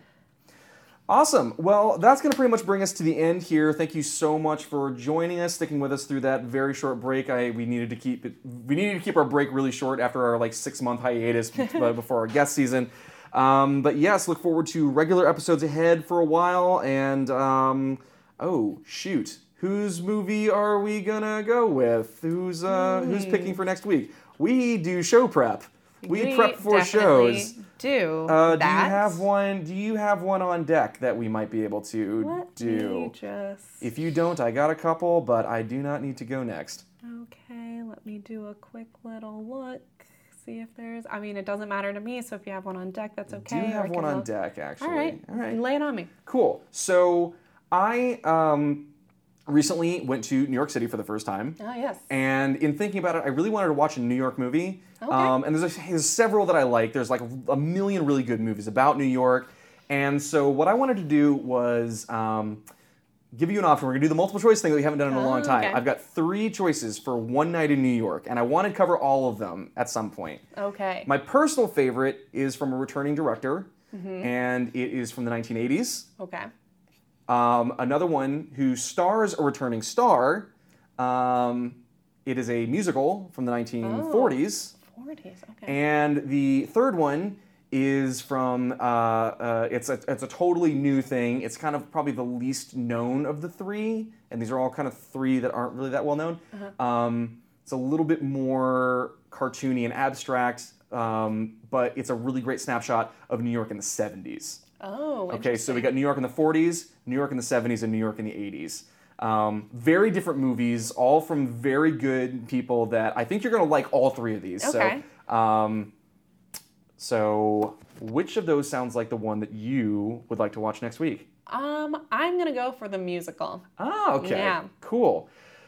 Awesome. Well, that's going to pretty much bring us to the end here. Thank you so much for joining us, sticking with us through that very short break. I we needed to keep it. We needed to keep our break really short after our like six month hiatus before our guest season. Um, but yes, look forward to regular episodes ahead for a while. And um, oh shoot, whose movie are we gonna go with? Who's uh, who's picking for next week? We do show prep. We, prep for definitely shows. Do Uh, do you have one? Do you have one on deck that we might be able to Let do? just. If you don't, I got a couple, but I do not need to go next. Okay, let me do a quick little look. See if there's. I mean, it doesn't matter to me. So if you have one on deck, that's okay. do I have one on look. deck, actually. All right. All right. Lay it on me. Cool. So I um, recently went to New York City for the first time. Oh yes. And in thinking about it, I really wanted to watch a New York movie. Okay. Um, and there's, a, there's several that I like. There's like a million really good movies about New York. And so what I wanted to do was um, give you an option. We're gonna do the multiple choice thing that we haven't done in a long Oh, time. okay. I've got three choices for one night in New York, and I want to cover all of them at some point. Okay. My personal favorite is from a returning director, Mm-hmm. and it is from the 1980s. okay. Um, another one who stars a returning star. Um, it is a musical from the 1940s. 40s. Okay. And the third one is from uh, uh, it's a it's a totally new thing. It's kind of probably the least known of the three, and these are all kind of three that aren't really that well known. Um, it's a little bit more cartoony and abstract. um, but it's a really great snapshot of New York in the 70s. Oh, Okay, so we got New York in the 40s, New York in the 70s, and New York in the 80s. Um, very different movies, all from very good people that I think you're going to like all three of these. Okay. So, um, so, which of those sounds like the one that you would like to watch next week? Um, I'm gonna go for the musical. Ah, okay. Yeah. Cool.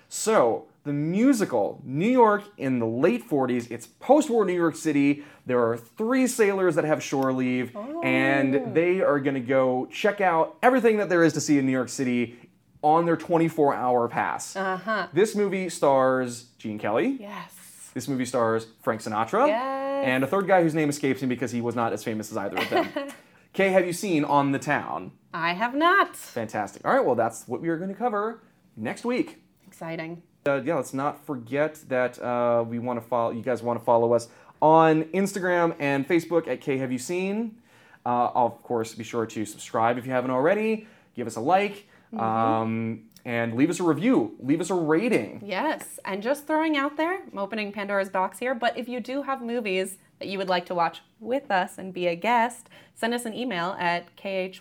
So, the musical, New York in the late 40s, it's post war New York City. There are three sailors that have shore leave, Oh. and they are going to go check out everything that there is to see in New York City on their 24 hour pass. Uh-huh. This movie stars Gene Kelly. Yes. This movie stars Frank Sinatra. Yes. And a third guy whose name escapes me because he was not as famous as either of them. Kay, have you seen On the Town? I have not. Fantastic. All right, well, that's what we are going to cover next week. Exciting. Uh, yeah, let's not forget that uh, we want to follow. You guys want to follow us on Instagram and Facebook at K Have You Seen? Uh, of course, be sure to subscribe if you haven't already. Give us a like, um, and leave us a review. Leave us a rating. Yes, and just throwing out there, I'm opening Pandora's box here, but if you do have movies that you would like to watch with us and be a guest, send us an email at khys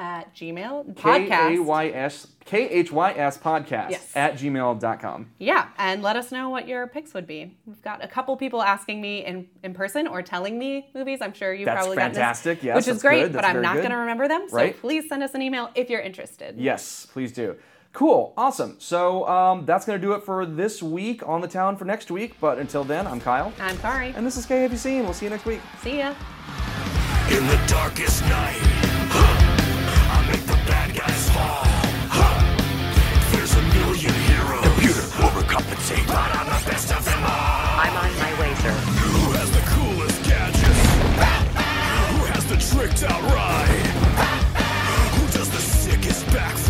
at gmail K podcast. A Y S K H Y S podcast Yes. at gmail.com. Yeah, and let us know what your picks would be. We've got a couple people asking me in, in person or telling me movies. I'm sure you've That's probably gotten this. Yes, which is great, but I'm not going to remember them. So Right. please send us an email if you're interested. Yes, please do. Cool, awesome. So um, that's going to do it for this week on the town for next week. But until then, I'm Kyle. I'm Kari. And this is K Have You Seen? We'll see you next week. See ya. In the darkest night, compensate, but I'm the best of them all. I'm on my way, sir. Who has the coolest gadgets? Who has the tricked out ride? Who does the sickest backflip?